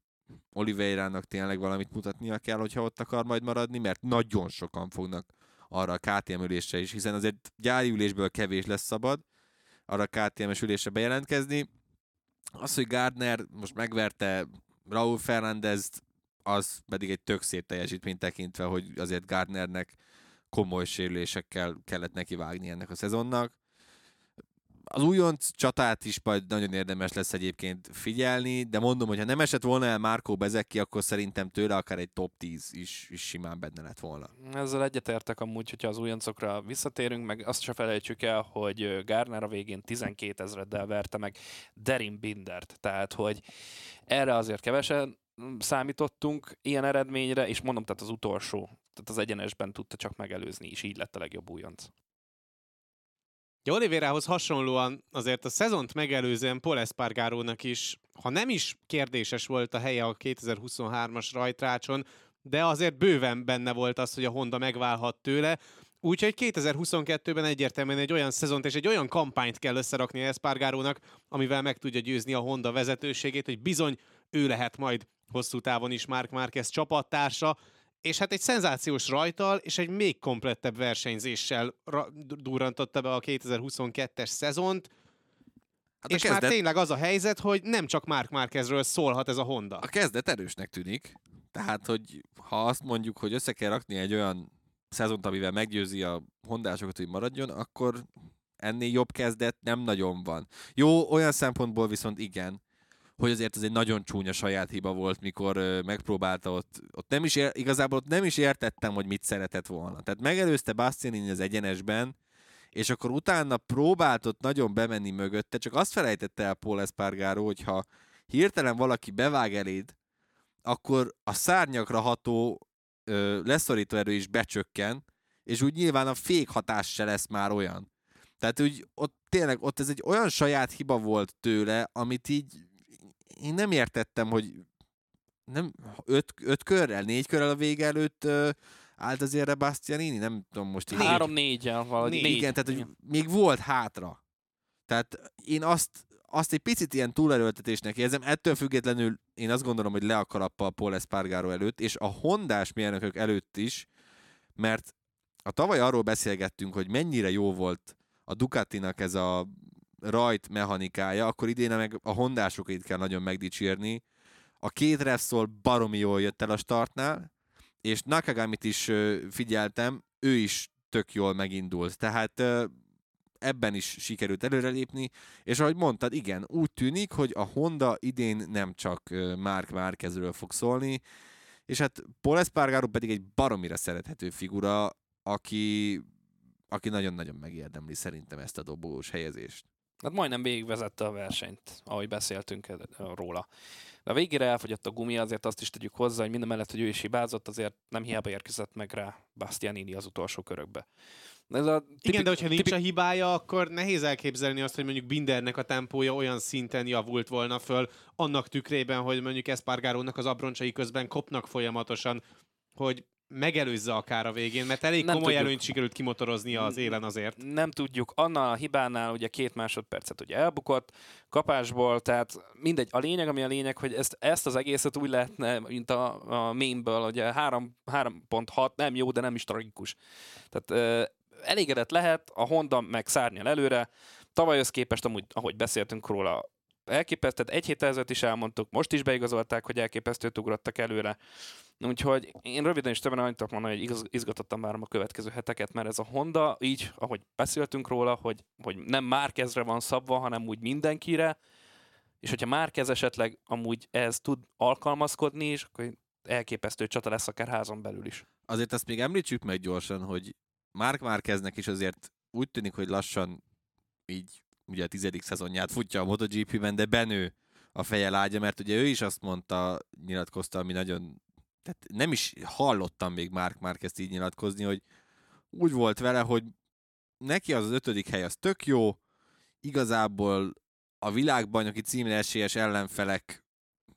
Oliveira-nak tényleg valamit mutatnia kell, hogyha ott akar majd maradni, mert nagyon sokan fognak arra a KTM ülésre is, hiszen azért gyári ülésből kevés lesz szabad arra a KTM-es ülésre bejelentkezni. Az, hogy Gardner most megverte Raúl Fernandezt, az pedig egy tök szép teljesítmény tekintve, hogy azért Gardnernek komoly sérülésekkel kellett neki vágni ennek a szezonnak. Az újonc csatát is majd nagyon érdemes lesz egyébként figyelni, de mondom, hogy ha nem esett volna el Márkó Bezeki, akkor szerintem tőle akár egy top 10 is, is simán benne lett volna. Ezzel egyetértek amúgy, hogyha az újoncokra visszatérünk, meg azt se felejtsük el, hogy Garner a végén 12 ezreddel verte meg Derin Bindert, tehát hogy erre azért kevesen számítottunk ilyen eredményre, és mondom, tehát az utolsó, tehát az egyenesben tudta csak megelőzni, és így lett a legjobb újonc. Ja, Oliverához hasonlóan azért a szezont megelőzően Paul Espargarónak is, ha nem is kérdéses volt a helye a 2023-as rajtrácson, de azért bőven benne volt az, hogy a Honda megválhat tőle, Úgyhogy 2022-ben egyértelműen egy olyan szezont és egy olyan kampányt kell összerakni Espargarónak, amivel meg tudja győzni a Honda vezetőségét, hogy bizony ő lehet majd hosszú távon is Mark Marquez csapattársa, és hát egy szenzációs rajtal és egy még komplettebb versenyzéssel ra- durrantotta be a 2022-es szezont, Hát és már tényleg az a helyzet, hogy nem csak Mark Marquezről szólhat ez a Honda. a kezdet erősnek tűnik. Tehát, hogy ha azt mondjuk, hogy össze kell rakni egy olyan szezont, amivel meggyőzi a hondásokat, hogy maradjon, akkor ennél jobb kezdet nem nagyon van. Jó, olyan szempontból viszont igen, hogy azért ez egy nagyon csúnya saját hiba volt, mikor megpróbálta ott, ott nem is ér, igazából ott nem is értettem, hogy mit szeretett volna. Tehát megelőzte Bastianini az egyenesben, és akkor utána próbált ott nagyon bemenni mögötte, csak azt felejtette el Paul Espargaro, hogy ha hirtelen valaki bevág eléd, akkor a szárnyakra ható ö, leszorító erő is becsökken, és úgy nyilván a fék hatás se lesz már olyan. Tehát úgy ott tényleg ott ez egy olyan saját hiba volt tőle, amit így én nem értettem, hogy nem öt, öt körrel, négy körrel a vége előtt ö, állt azért erre Bastianini, nem tudom most így. Három négyel valahogy. Négy, Négy. Igen, tehát hogy még volt hátra. Tehát én azt, azt egy picit ilyen túlerőltetésnek érzem, ettől függetlenül én azt gondolom, hogy le a kalappa a Paul Espargaro előtt, és a hondás mérnökök előtt is, mert a tavaly arról beszélgettünk, hogy mennyire jó volt a Ducatinak ez a rajt mechanikája, akkor idén meg a hondásokét kell nagyon megdicsérni, A két Repsol baromi jól jött el a startnál, és Nakagamit is figyeltem, ő is tök jól megindult. Tehát ebben is sikerült előrelépni, és ahogy mondtad, igen, úgy tűnik, hogy a Honda idén nem csak Mark Márkezről fog szólni, és hát Paul Espargaro pedig egy baromira szerethető figura, aki, aki nagyon-nagyon megérdemli szerintem ezt a dobogós helyezést. Hát majdnem végigvezette a versenyt, ahogy beszéltünk róla. De a végére elfogyott a gumi, azért azt is tegyük hozzá, hogy minden mellett, hogy ő is hibázott, azért nem hiába érkezett meg rá Bastianini az utolsó körökbe. Ez a tipik, Igen, de hogyha nincs tipik... a hibája, akkor nehéz elképzelni azt, hogy mondjuk Bindernek a tempója olyan szinten javult volna föl, annak tükrében, hogy mondjuk Espargarónak az abroncsai közben kopnak folyamatosan, hogy megelőzze akár a végén, mert elég nem komoly tudjuk. előnyt sikerült kimotoroznia az élen azért. Nem tudjuk. Annál a hibánál ugye két másodpercet ugye elbukott kapásból, tehát mindegy. A lényeg, ami a lényeg, hogy ezt, ezt az egészet úgy lehetne, mint a, a meme-ből, ugye 3.6 nem jó, de nem is tragikus. Tehát elégedett lehet, a Honda meg szárnyal előre, tavalyhoz képest amúgy, ahogy beszéltünk róla, elképesztő, egy héttel ezelőtt is elmondtuk, most is beigazolták, hogy elképesztőt ugrottak előre. Úgyhogy én röviden is többen annyit mondani, hogy izgatottan várom a következő heteket, mert ez a Honda, így, ahogy beszéltünk róla, hogy, hogy nem Márkezre van szabva, hanem úgy mindenkire, és hogyha Márkez esetleg amúgy ez tud alkalmazkodni, és akkor elképesztő csata lesz akár házon belül is. Azért ezt még említsük meg gyorsan, hogy Mark Márkeznek is azért úgy tűnik, hogy lassan így ugye a tizedik szezonját futja a MotoGP-ben, de benő a feje lágya, mert ugye ő is azt mondta, nyilatkozta, ami nagyon, tehát nem is hallottam még Mark Márkezt így nyilatkozni, hogy úgy volt vele, hogy neki az az ötödik hely az tök jó, igazából a világbajnoki címre esélyes ellenfelek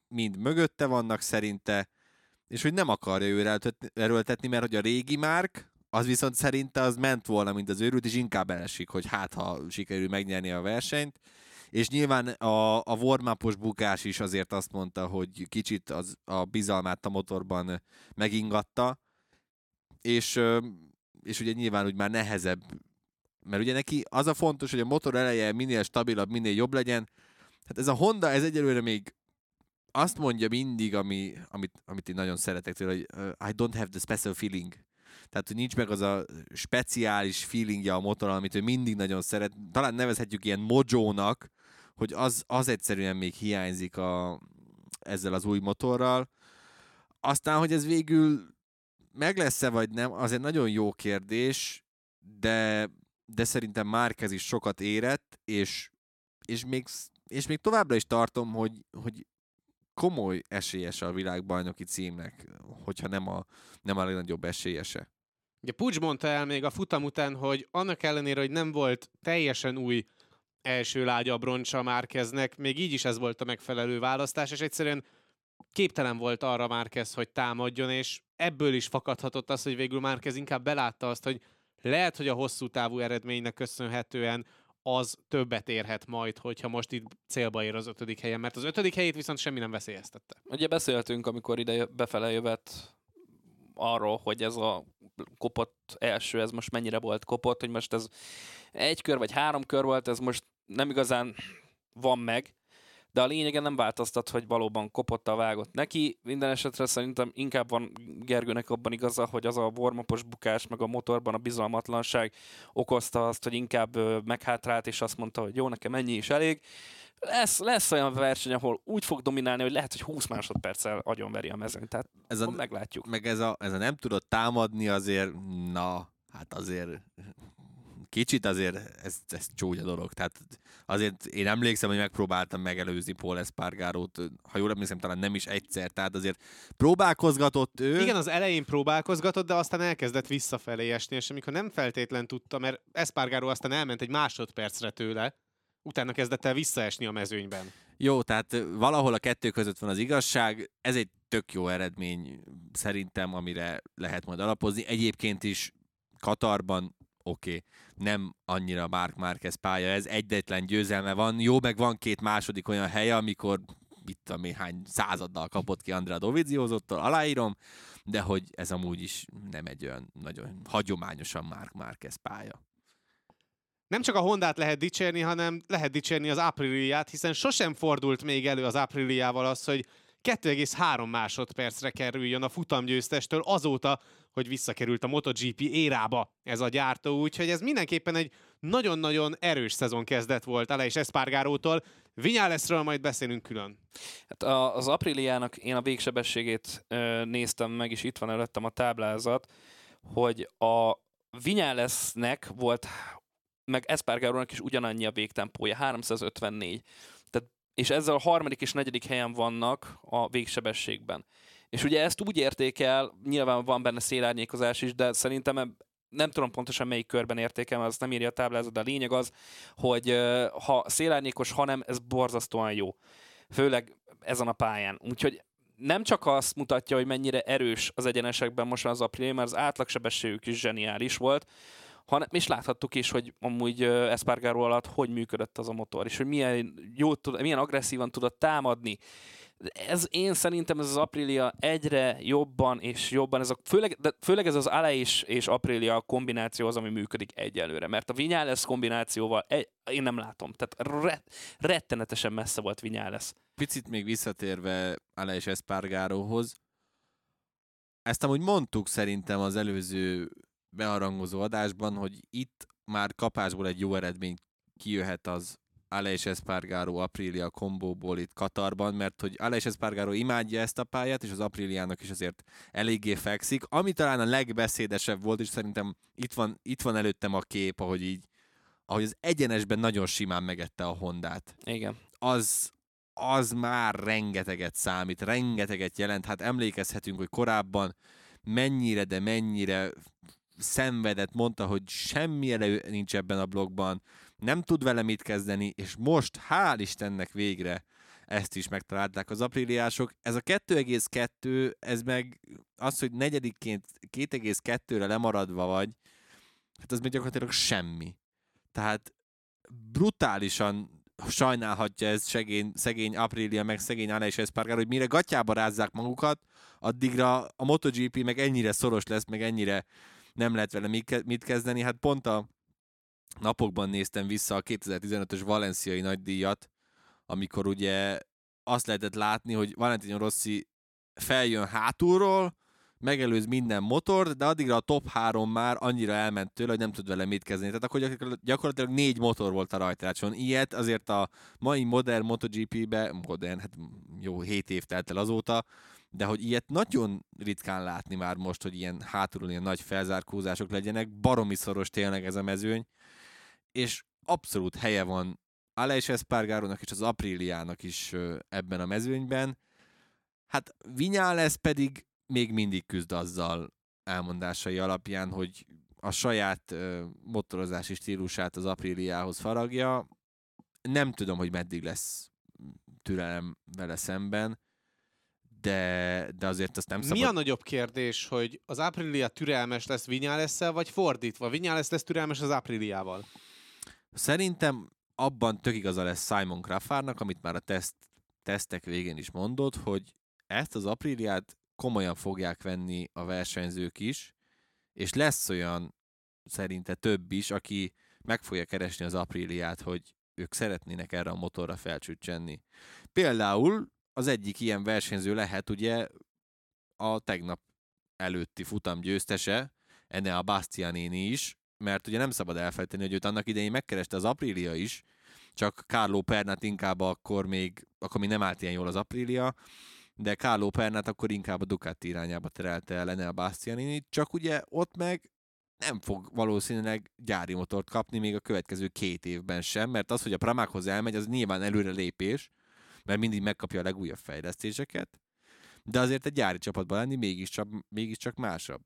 mind mögötte vannak szerinte, és hogy nem akarja őre erőltetni, mert hogy a régi Márk, az viszont szerinte az ment volna, mint az őrült, és inkább elesik, hogy hát ha sikerül megnyerni a versenyt. És nyilván a, a warm bukás is azért azt mondta, hogy kicsit az, a bizalmát a motorban megingatta, és, és ugye nyilván úgy már nehezebb, mert ugye neki az a fontos, hogy a motor eleje minél stabilabb, minél jobb legyen. Hát ez a Honda, ez egyelőre még azt mondja mindig, ami, amit, amit én nagyon szeretek tőle, hogy I don't have the special feeling tehát nincs meg az a speciális feelingje a motor, amit ő mindig nagyon szeret. Talán nevezhetjük ilyen mojónak, hogy az, az egyszerűen még hiányzik a, ezzel az új motorral. Aztán, hogy ez végül meg lesz-e vagy nem, az egy nagyon jó kérdés, de, de szerintem Márkez is sokat érett, és, és, még, és még továbbra is tartom, hogy, hogy komoly esélyese a világbajnoki címnek, hogyha nem a, nem a legnagyobb esélyese. Ugye Pucs mondta el még a futam után, hogy annak ellenére, hogy nem volt teljesen új első lágya broncsa Márkeznek, még így is ez volt a megfelelő választás, és egyszerűen képtelen volt arra Márkez, hogy támadjon, és ebből is fakadhatott az, hogy végül Márkez inkább belátta azt, hogy lehet, hogy a hosszú távú eredménynek köszönhetően az többet érhet majd, hogyha most itt célba ér az ötödik helyen, mert az ötödik helyét viszont semmi nem veszélyeztette. Ugye beszéltünk, amikor ide befele jövet arról, hogy ez a kopott első, ez most mennyire volt kopott, hogy most ez egy kör vagy három kör volt, ez most nem igazán van meg, de a lényegen nem változtat, hogy valóban kopott a vágott neki. Minden esetre szerintem inkább van Gergőnek abban igaza, hogy az a warmapos bukás, meg a motorban a bizalmatlanság okozta azt, hogy inkább meghátrált, és azt mondta, hogy jó, nekem ennyi is elég lesz, lesz olyan verseny, ahol úgy fog dominálni, hogy lehet, hogy 20 másodperccel agyonveri a mezőn. Tehát ez a, meglátjuk. Meg ez a, ez a nem tudott támadni azért, na, hát azért kicsit azért ez, ez csúnya dolog. Tehát azért én emlékszem, hogy megpróbáltam megelőzni Paul Espargarót, ha jól emlékszem, talán nem is egyszer, tehát azért próbálkozgatott ő. Igen, az elején próbálkozgatott, de aztán elkezdett visszafelé esni, és amikor nem feltétlen tudta, mert Espargaró aztán elment egy másodpercre tőle, utána kezdett el visszaesni a mezőnyben. Jó, tehát valahol a kettő között van az igazság, ez egy tök jó eredmény szerintem, amire lehet majd alapozni. Egyébként is Katarban oké, okay, nem annyira Mark Marquez pálya, ez egyetlen győzelme van. Jó, meg van két második olyan helye, amikor itt a néhány századdal kapott ki Andrea Doviziozottól, aláírom, de hogy ez amúgy is nem egy olyan nagyon hagyományosan Mark Marquez pálya nem csak a Hondát lehet dicsérni, hanem lehet dicsérni az Apriliát, hiszen sosem fordult még elő az Apriliával az, hogy 2,3 másodpercre kerüljön a futamgyőztestől azóta, hogy visszakerült a MotoGP érába ez a gyártó, úgyhogy ez mindenképpen egy nagyon-nagyon erős szezon kezdet volt Aleix Espargarótól. Vinyáleszről majd beszélünk külön. Hát az Apriliának én a végsebességét néztem meg, és itt van előttem a táblázat, hogy a Vinyálesznek volt, meg Espargarónak is ugyanannyi a végtempója, 354. És ezzel a harmadik és negyedik helyen vannak a végsebességben. És ugye ezt úgy értékel, nyilván van benne szélárnyékozás is, de szerintem nem tudom pontosan melyik körben értékel, azt nem írja a táblázat, de a lényeg az, hogy ha szélárnyékos, hanem ez borzasztóan jó. Főleg ezen a pályán. Úgyhogy nem csak azt mutatja, hogy mennyire erős az egyenesekben most az april, mert az átlagsebességük is zseniális volt, hanem, és láthattuk is, hogy amúgy Espargaro alatt hogy működött az a motor, és hogy milyen, jó, milyen agresszívan tudott támadni, ez én szerintem ez az Aprilia egyre jobban és jobban, ez a, főleg, de főleg ez az Ale és, és Aprilia kombináció az, ami működik egyelőre, mert a Vinyales kombinációval egy, én nem látom, tehát ret, rettenetesen messze volt Vinyales. Picit még visszatérve Ale és Espargaróhoz, ezt amúgy mondtuk szerintem az előző beharangozó adásban, hogy itt már kapásból egy jó eredmény kijöhet az Aleix Espargaro Aprilia kombóból itt Katarban, mert hogy Aleix Espargaro imádja ezt a pályát, és az Apriliának is azért eléggé fekszik. Ami talán a legbeszédesebb volt, és szerintem itt van, itt van előttem a kép, ahogy így, ahogy az egyenesben nagyon simán megette a Hondát. Igen. Az, az már rengeteget számít, rengeteget jelent. Hát emlékezhetünk, hogy korábban mennyire, de mennyire szenvedett, mondta, hogy semmi elő nincs ebben a blogban, nem tud vele mit kezdeni, és most, hál' Istennek végre ezt is megtalálták az apríliások. Ez a 2,2, ez meg az, hogy negyedikként 2,2-re lemaradva vagy, hát az még gyakorlatilag semmi. Tehát brutálisan sajnálhatja ez segény, szegény Aprilia, meg szegény és Espargaro, hogy mire gatyába rázzák magukat, addigra a MotoGP meg ennyire szoros lesz, meg ennyire nem lehet vele mit kezdeni. Hát pont a napokban néztem vissza a 2015-ös Valenciai nagydíjat, amikor ugye azt lehetett látni, hogy Valentino Rossi feljön hátulról, megelőz minden motor, de addigra a top 3 már annyira elment tőle, hogy nem tud vele mit kezdeni. Tehát akkor gyakorlatilag négy motor volt a rajtrácson. Ilyet azért a mai modern MotoGP-be, modern, hát jó, 7 év telt el azóta, de hogy ilyet nagyon ritkán látni már most, hogy ilyen hátulról ilyen nagy felzárkózások legyenek, baromi szoros tényleg ez a mezőny, és abszolút helye van Aleix Espargarónak és az Apriliának is ebben a mezőnyben. Hát lesz pedig még mindig küzd azzal elmondásai alapján, hogy a saját motorozási stílusát az Apriliához faragja. Nem tudom, hogy meddig lesz türelem vele szemben, de, de azért azt nem szabad... Mi a nagyobb kérdés, hogy az Aprilia türelmes lesz vinyales vagy fordítva? Vinyales lesz türelmes az Apriliával? Szerintem abban tök igaza lesz Simon Crawfordnak, amit már a teszt, tesztek végén is mondott, hogy ezt az Apriliát komolyan fogják venni a versenyzők is, és lesz olyan szerinte több is, aki meg fogja keresni az Apriliát, hogy ők szeretnének erre a motorra felcsütsenni. Például az egyik ilyen versenyző lehet ugye a tegnap előtti futam győztese, enne a Bastianini is, mert ugye nem szabad elfelejteni, hogy őt annak idején megkereste az Aprilia is, csak Carlo Pernát inkább akkor még, akkor még nem állt ilyen jól az Aprilia, de Carlo Pernát akkor inkább a Ducati irányába terelte ellene a Bastianini, csak ugye ott meg nem fog valószínűleg gyári motort kapni még a következő két évben sem, mert az, hogy a Pramákhoz elmegy, az nyilván előre lépés, mert mindig megkapja a legújabb fejlesztéseket, de azért egy gyári csapatban lenni mégiscsak, mégiscsak másabb.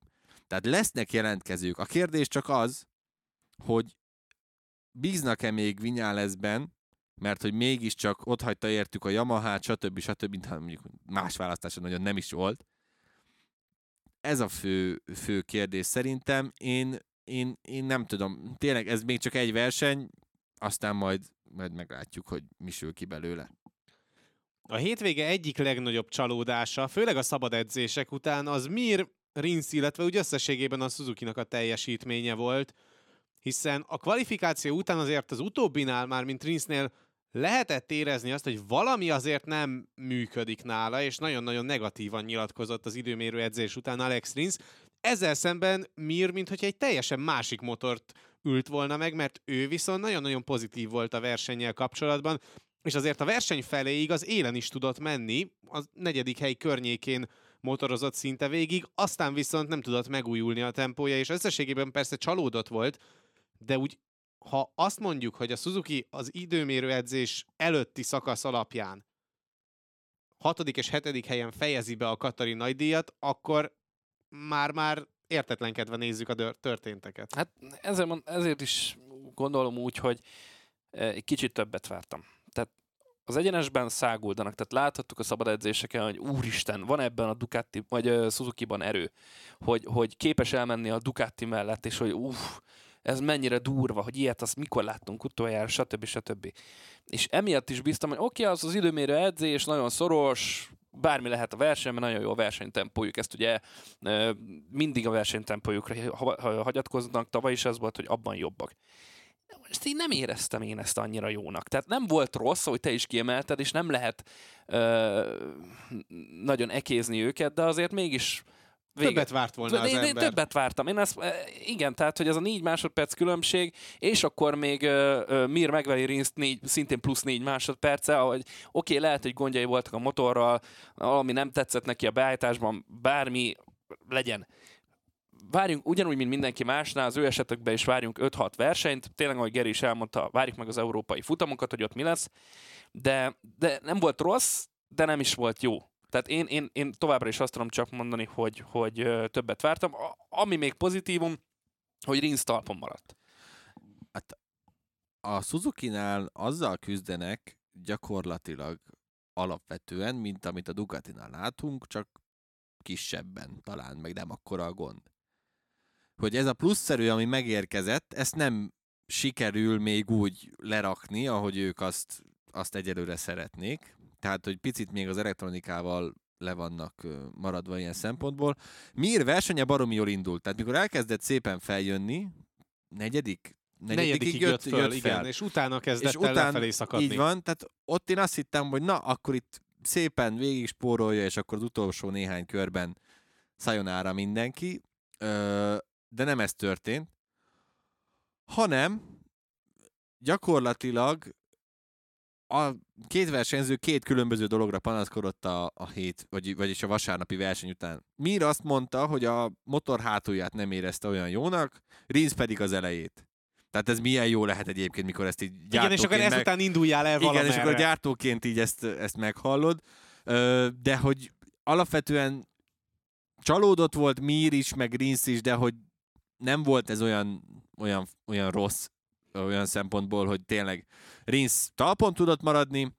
Tehát lesznek jelentkezők. A kérdés csak az, hogy bíznak-e még Vinyálezben, mert hogy mégiscsak ott hagyta értük a Yamaha-t, stb. stb. stb. mondjuk más választása nagyon nem is volt. Ez a fő, fő kérdés szerintem. Én, én, én nem tudom, tényleg ez még csak egy verseny, aztán majd, majd meglátjuk, hogy mi sül ki belőle. A hétvége egyik legnagyobb csalódása, főleg a szabad edzések után, az Mir Rinsz, illetve úgy összességében a Suzuki-nak a teljesítménye volt, hiszen a kvalifikáció után azért az utóbbinál már, mint Rinsznél lehetett érezni azt, hogy valami azért nem működik nála, és nagyon-nagyon negatívan nyilatkozott az időmérő edzés után Alex Rins. Ezzel szemben Mir, mintha egy teljesen másik motort ült volna meg, mert ő viszont nagyon-nagyon pozitív volt a versennyel kapcsolatban, és azért a verseny feléig az élen is tudott menni, a negyedik hely környékén motorozott szinte végig, aztán viszont nem tudott megújulni a tempója, és összességében persze csalódott volt, de úgy ha azt mondjuk, hogy a Suzuki az időmérő edzés előtti szakasz alapján hatodik és hetedik helyen fejezi be a Katari nagydíjat, akkor már-már értetlenkedve nézzük a történteket. Hát ezért, ezért is gondolom úgy, hogy egy kicsit többet vártam. Tehát az egyenesben száguldanak, tehát láthattuk a szabad edzéseken, hogy úristen, van ebben a Ducati, vagy Suzuki-ban erő, hogy, hogy képes elmenni a Ducati mellett, és hogy uff, ez mennyire durva, hogy ilyet azt mikor láttunk utoljára, stb. stb. És emiatt is biztam, hogy oké, okay, az az időmérő edzés, nagyon szoros, bármi lehet a versenyben, nagyon jó a versenytempójuk, ezt ugye mindig a versenytempójukra hagyatkoznak, tavaly is ez volt, hogy abban jobbak. Most én nem éreztem én ezt annyira jónak. Tehát nem volt rossz, hogy te is kiemelted, és nem lehet ö, nagyon ekézni őket, de azért mégis Vége. Többet várt volna az én, ember. Én többet vártam. Én ezt, igen, tehát, hogy ez a négy másodperc különbség, és akkor még uh, Mir megveri Rinszt négy, szintén plusz négy másodperce, ahogy oké, okay, lehet, hogy gondjai voltak a motorral, valami nem tetszett neki a beállításban, bármi legyen. Várjunk, ugyanúgy, mint mindenki másnál, az ő esetekben is várjunk 5-6 versenyt. Tényleg, ahogy Geri is elmondta, várjuk meg az európai futamokat, hogy ott mi lesz. De, de nem volt rossz, de nem is volt jó. Tehát én, én, én továbbra is azt tudom csak mondani, hogy, hogy többet vártam. Ami még pozitívum, hogy Rins talpon maradt. Hát a Suzuki-nál azzal küzdenek gyakorlatilag alapvetően, mint amit a Ducatinál látunk, csak kisebben talán, meg nem akkora a gond. Hogy ez a plusszerű, ami megérkezett, ezt nem sikerül még úgy lerakni, ahogy ők azt, azt egyelőre szeretnék tehát hogy picit még az elektronikával le vannak maradva ilyen szempontból. Mir versenye baromi jól indult, tehát mikor elkezdett szépen feljönni, negyedik, negyedikig jött, jött, föl, jött fel. Igen, és utána kezdett és el után, lefelé szakadni. Így van, tehát ott én azt hittem, hogy na, akkor itt szépen végig spórolja, és akkor az utolsó néhány körben szajonára mindenki, de nem ez történt, hanem gyakorlatilag a két versenyző két különböző dologra panaszkodott a, a hét, vagy, vagyis a vasárnapi verseny után. Mir azt mondta, hogy a motor hátulját nem érezte olyan jónak, Rins pedig az elejét. Tehát ez milyen jó lehet egyébként, mikor ezt így gyártóként Igen, és akkor meg... ezután induljál el valamerre. Igen, és akkor gyártóként így ezt, ezt meghallod. De hogy alapvetően csalódott volt Mir is, meg Rins is, de hogy nem volt ez olyan, olyan, olyan rossz olyan szempontból, hogy tényleg Rins talpon tudott maradni,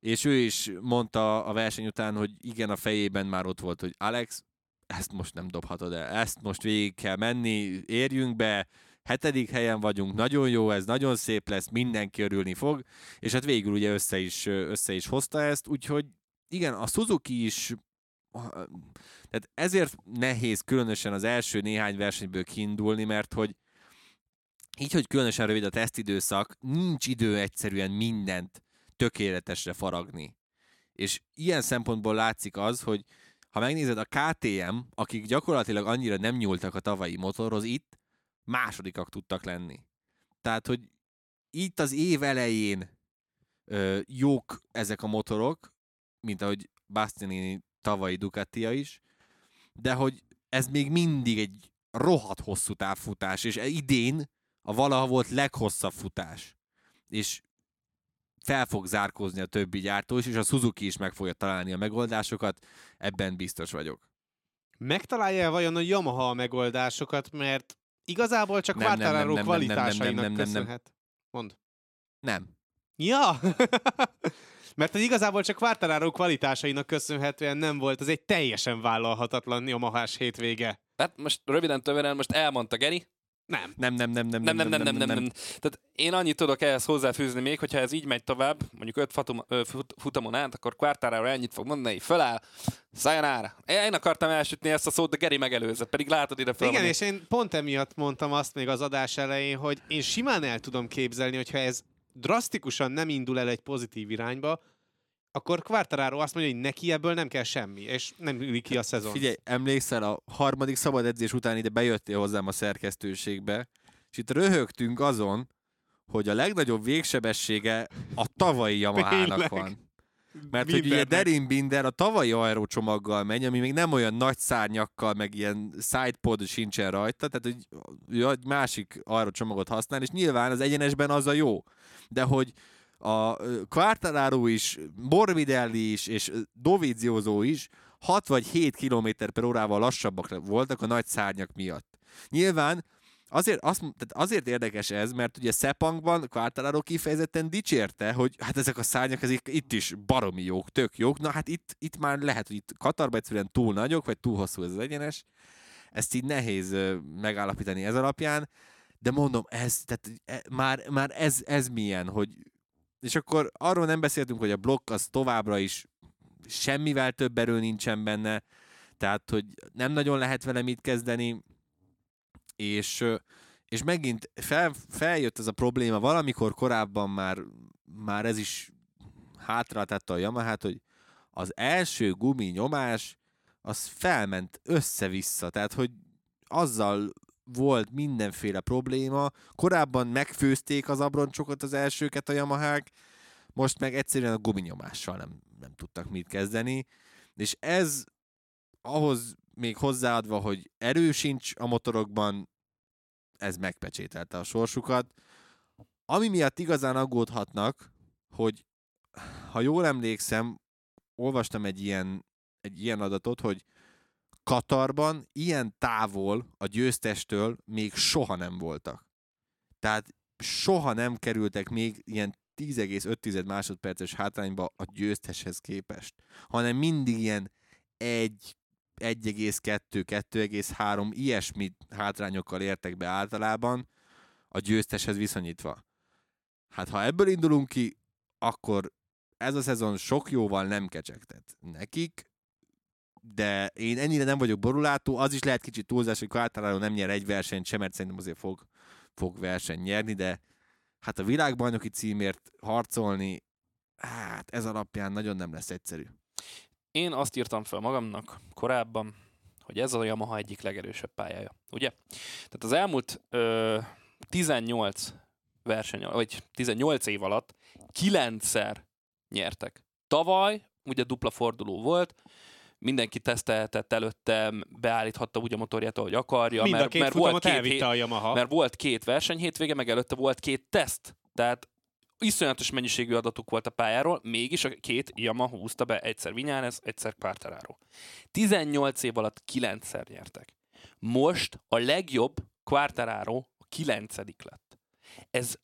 és ő is mondta a verseny után, hogy igen, a fejében már ott volt, hogy Alex, ezt most nem dobhatod el, ezt most végig kell menni, érjünk be, hetedik helyen vagyunk, nagyon jó ez, nagyon szép lesz, mindenki örülni fog, és hát végül ugye össze is, össze is hozta ezt, úgyhogy igen, a Suzuki is tehát ezért nehéz különösen az első néhány versenyből kiindulni, mert hogy így, hogy különösen rövid a tesztidőszak, nincs idő egyszerűen mindent tökéletesre faragni. És ilyen szempontból látszik az, hogy ha megnézed a KTM, akik gyakorlatilag annyira nem nyúltak a tavalyi motorhoz, itt másodikak tudtak lenni. Tehát, hogy itt az év elején ö, jók ezek a motorok, mint ahogy Bastianini tavalyi Ducatia is, de hogy ez még mindig egy rohadt hosszú távfutás, és idén a valaha volt leghosszabb futás. És fel fog zárkózni a többi gyártó is, és a Suzuki is meg fogja találni a megoldásokat, ebben biztos vagyok. Megtalálja vajon a Yamaha a megoldásokat, mert igazából csak Quartararo kvalitásainak köszönhet. Mond. Nem. Ja! mert hogy igazából csak Quartararo kvalitásainak köszönhetően nem volt, ez egy teljesen vállalhatatlan Yamahás hétvége. Hát most röviden tömören, most elmondta Geri, nem. Nem, nem, nem, nem, nem, nem, nem, nem, nem, nem. Tehát én annyit tudok ehhez hozzáfűzni még, hogyha ez így megy tovább, mondjuk öt fatum, ö, fut, futamon át, akkor Quartararo ennyit fog mondani, föláll, szájánára. Én akartam elsütni ezt a szót, de Geri megelőzött, pedig látod ide fel. Igen, és én pont emiatt mondtam azt még az adás elején, hogy én simán el tudom képzelni, hogyha ez drasztikusan nem indul el egy pozitív irányba, akkor Quartararo azt mondja, hogy neki ebből nem kell semmi, és nem üli ki a szezon. Figyelj, emlékszel, a harmadik szabad edzés után ide bejöttél hozzám a szerkesztőségbe, és itt röhögtünk azon, hogy a legnagyobb végsebessége a tavalyi Yamahának van. Mert hogy ugye. Derin Binder a tavalyi aerocsomaggal megy, ami még nem olyan nagy szárnyakkal, meg ilyen sidepod sincsen rajta, tehát hogy ő egy másik aerocsomagot használ, és nyilván az egyenesben az a jó. De hogy a Quartararo is, Morbidelli is, és ö, Dovizioso is 6 vagy 7 km per órával lassabbak voltak a nagy szárnyak miatt. Nyilván azért, azt, tehát azért érdekes ez, mert ugye Sepangban Quartararo kifejezetten dicsérte, hogy hát ezek a szárnyak ezek itt is baromi jók, tök jók. Na hát itt, itt már lehet, hogy itt Katarban egyszerűen túl nagyok, vagy túl hosszú ez az egyenes. Ezt így nehéz megállapítani ez alapján, de mondom, ez, tehát e, már, már ez, ez milyen, hogy és akkor arról nem beszéltünk, hogy a blokk az továbbra is semmivel több erő nincsen benne, tehát, hogy nem nagyon lehet vele mit kezdeni, és, és megint fel, feljött ez a probléma, valamikor korábban már, már ez is hátráltatta a Yamahát, hogy az első gumi nyomás az felment össze-vissza, tehát hogy azzal volt mindenféle probléma. Korábban megfőzték az abroncsokat az elsőket a Yamahák, most meg egyszerűen a guminyomással nem, nem tudtak mit kezdeni, és ez ahhoz még hozzáadva, hogy erő sincs a motorokban, ez megpecsételte a sorsukat. Ami miatt igazán aggódhatnak, hogy ha jól emlékszem, olvastam egy ilyen, egy ilyen adatot, hogy Katarban ilyen távol a győztestől még soha nem voltak. Tehát soha nem kerültek még ilyen 10,5 másodperces hátrányba a győzteshez képest, hanem mindig ilyen 1, 1,2, 2,3 ilyesmi hátrányokkal értek be általában a győzteshez viszonyítva. Hát ha ebből indulunk ki, akkor ez a szezon sok jóval nem kecsegtet nekik, de én ennyire nem vagyok borulátó, az is lehet kicsit túlzás, hogy Quartararo nem nyer egy versenyt sem, mert szerintem azért fog, fog verseny nyerni, de hát a világbajnoki címért harcolni, hát ez alapján nagyon nem lesz egyszerű. Én azt írtam fel magamnak korábban, hogy ez a Yamaha egyik legerősebb pályája, ugye? Tehát az elmúlt ö, 18 verseny, vagy 18 év alatt 9-szer nyertek. Tavaly ugye dupla forduló volt, mindenki tesztelhetett előtte, beállíthatta úgy a motorját, ahogy akarja, Mind a mert, két mert volt két, hét, a Yamaha. mert volt két verseny hétvége, meg előtte volt két teszt. Tehát iszonyatos mennyiségű adatuk volt a pályáról, mégis a két Yamaha húzta be egyszer Vinyánez, egyszer Quartararo. 18 év alatt kilencszer nyertek. Most a legjobb Quartararo a kilencedik lett. Ez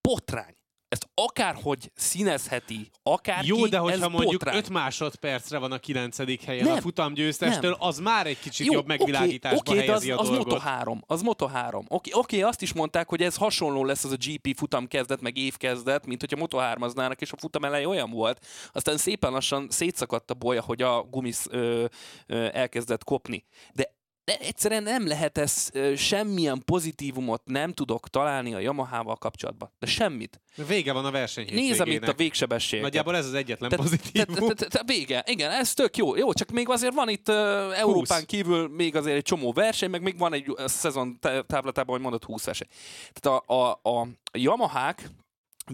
botrány. Ezt akárhogy színezheti, akárki, Jó, de hogyha mondjuk botrány. 5 másodpercre van a kilencedik helyen Nem, a futamgyőztestől, nem. az már egy kicsit jobb oké, megvilágításba oké, de az, helyezi a az dolgot. Moto 3, az Moto 3. Oké, oké, azt is mondták, hogy ez hasonló lesz az a GP futam kezdet, meg év kezdet, mint hogyha Moto 3 és a futam eleje olyan volt. Aztán szépen lassan szétszakadt a bolya, hogy a gumisz ö, ö, elkezdett kopni. De egyszerűen nem lehet ez, semmilyen pozitívumot nem tudok találni a Yamaha-val kapcsolatban. De semmit. Vége van a verseny Nézem itt a végsebességet. Nagyjából ez az egyetlen pozitívum. tehát Vége. Igen, ez tök jó. Jó, csak még azért van itt uh, Európán kívül még azért egy csomó verseny, meg még van egy uh, szezon tá- táblatában, hogy mondott 20 verseny. Tehát a, a, a Yamahák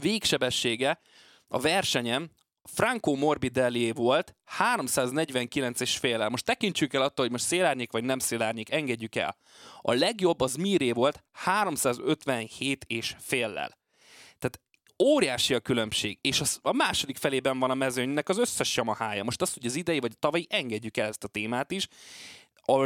végsebessége a versenyem Franco Morbidelli volt 349 és fél Most tekintsük el attól, hogy most szélárnyék vagy nem szélárnyék, engedjük el. A legjobb az Miré volt 357 és féllel. Tehát óriási a különbség, és az, a második felében van a mezőnynek az összes Yamahája. Most azt, hogy az idei vagy a tavalyi, engedjük el ezt a témát is. A,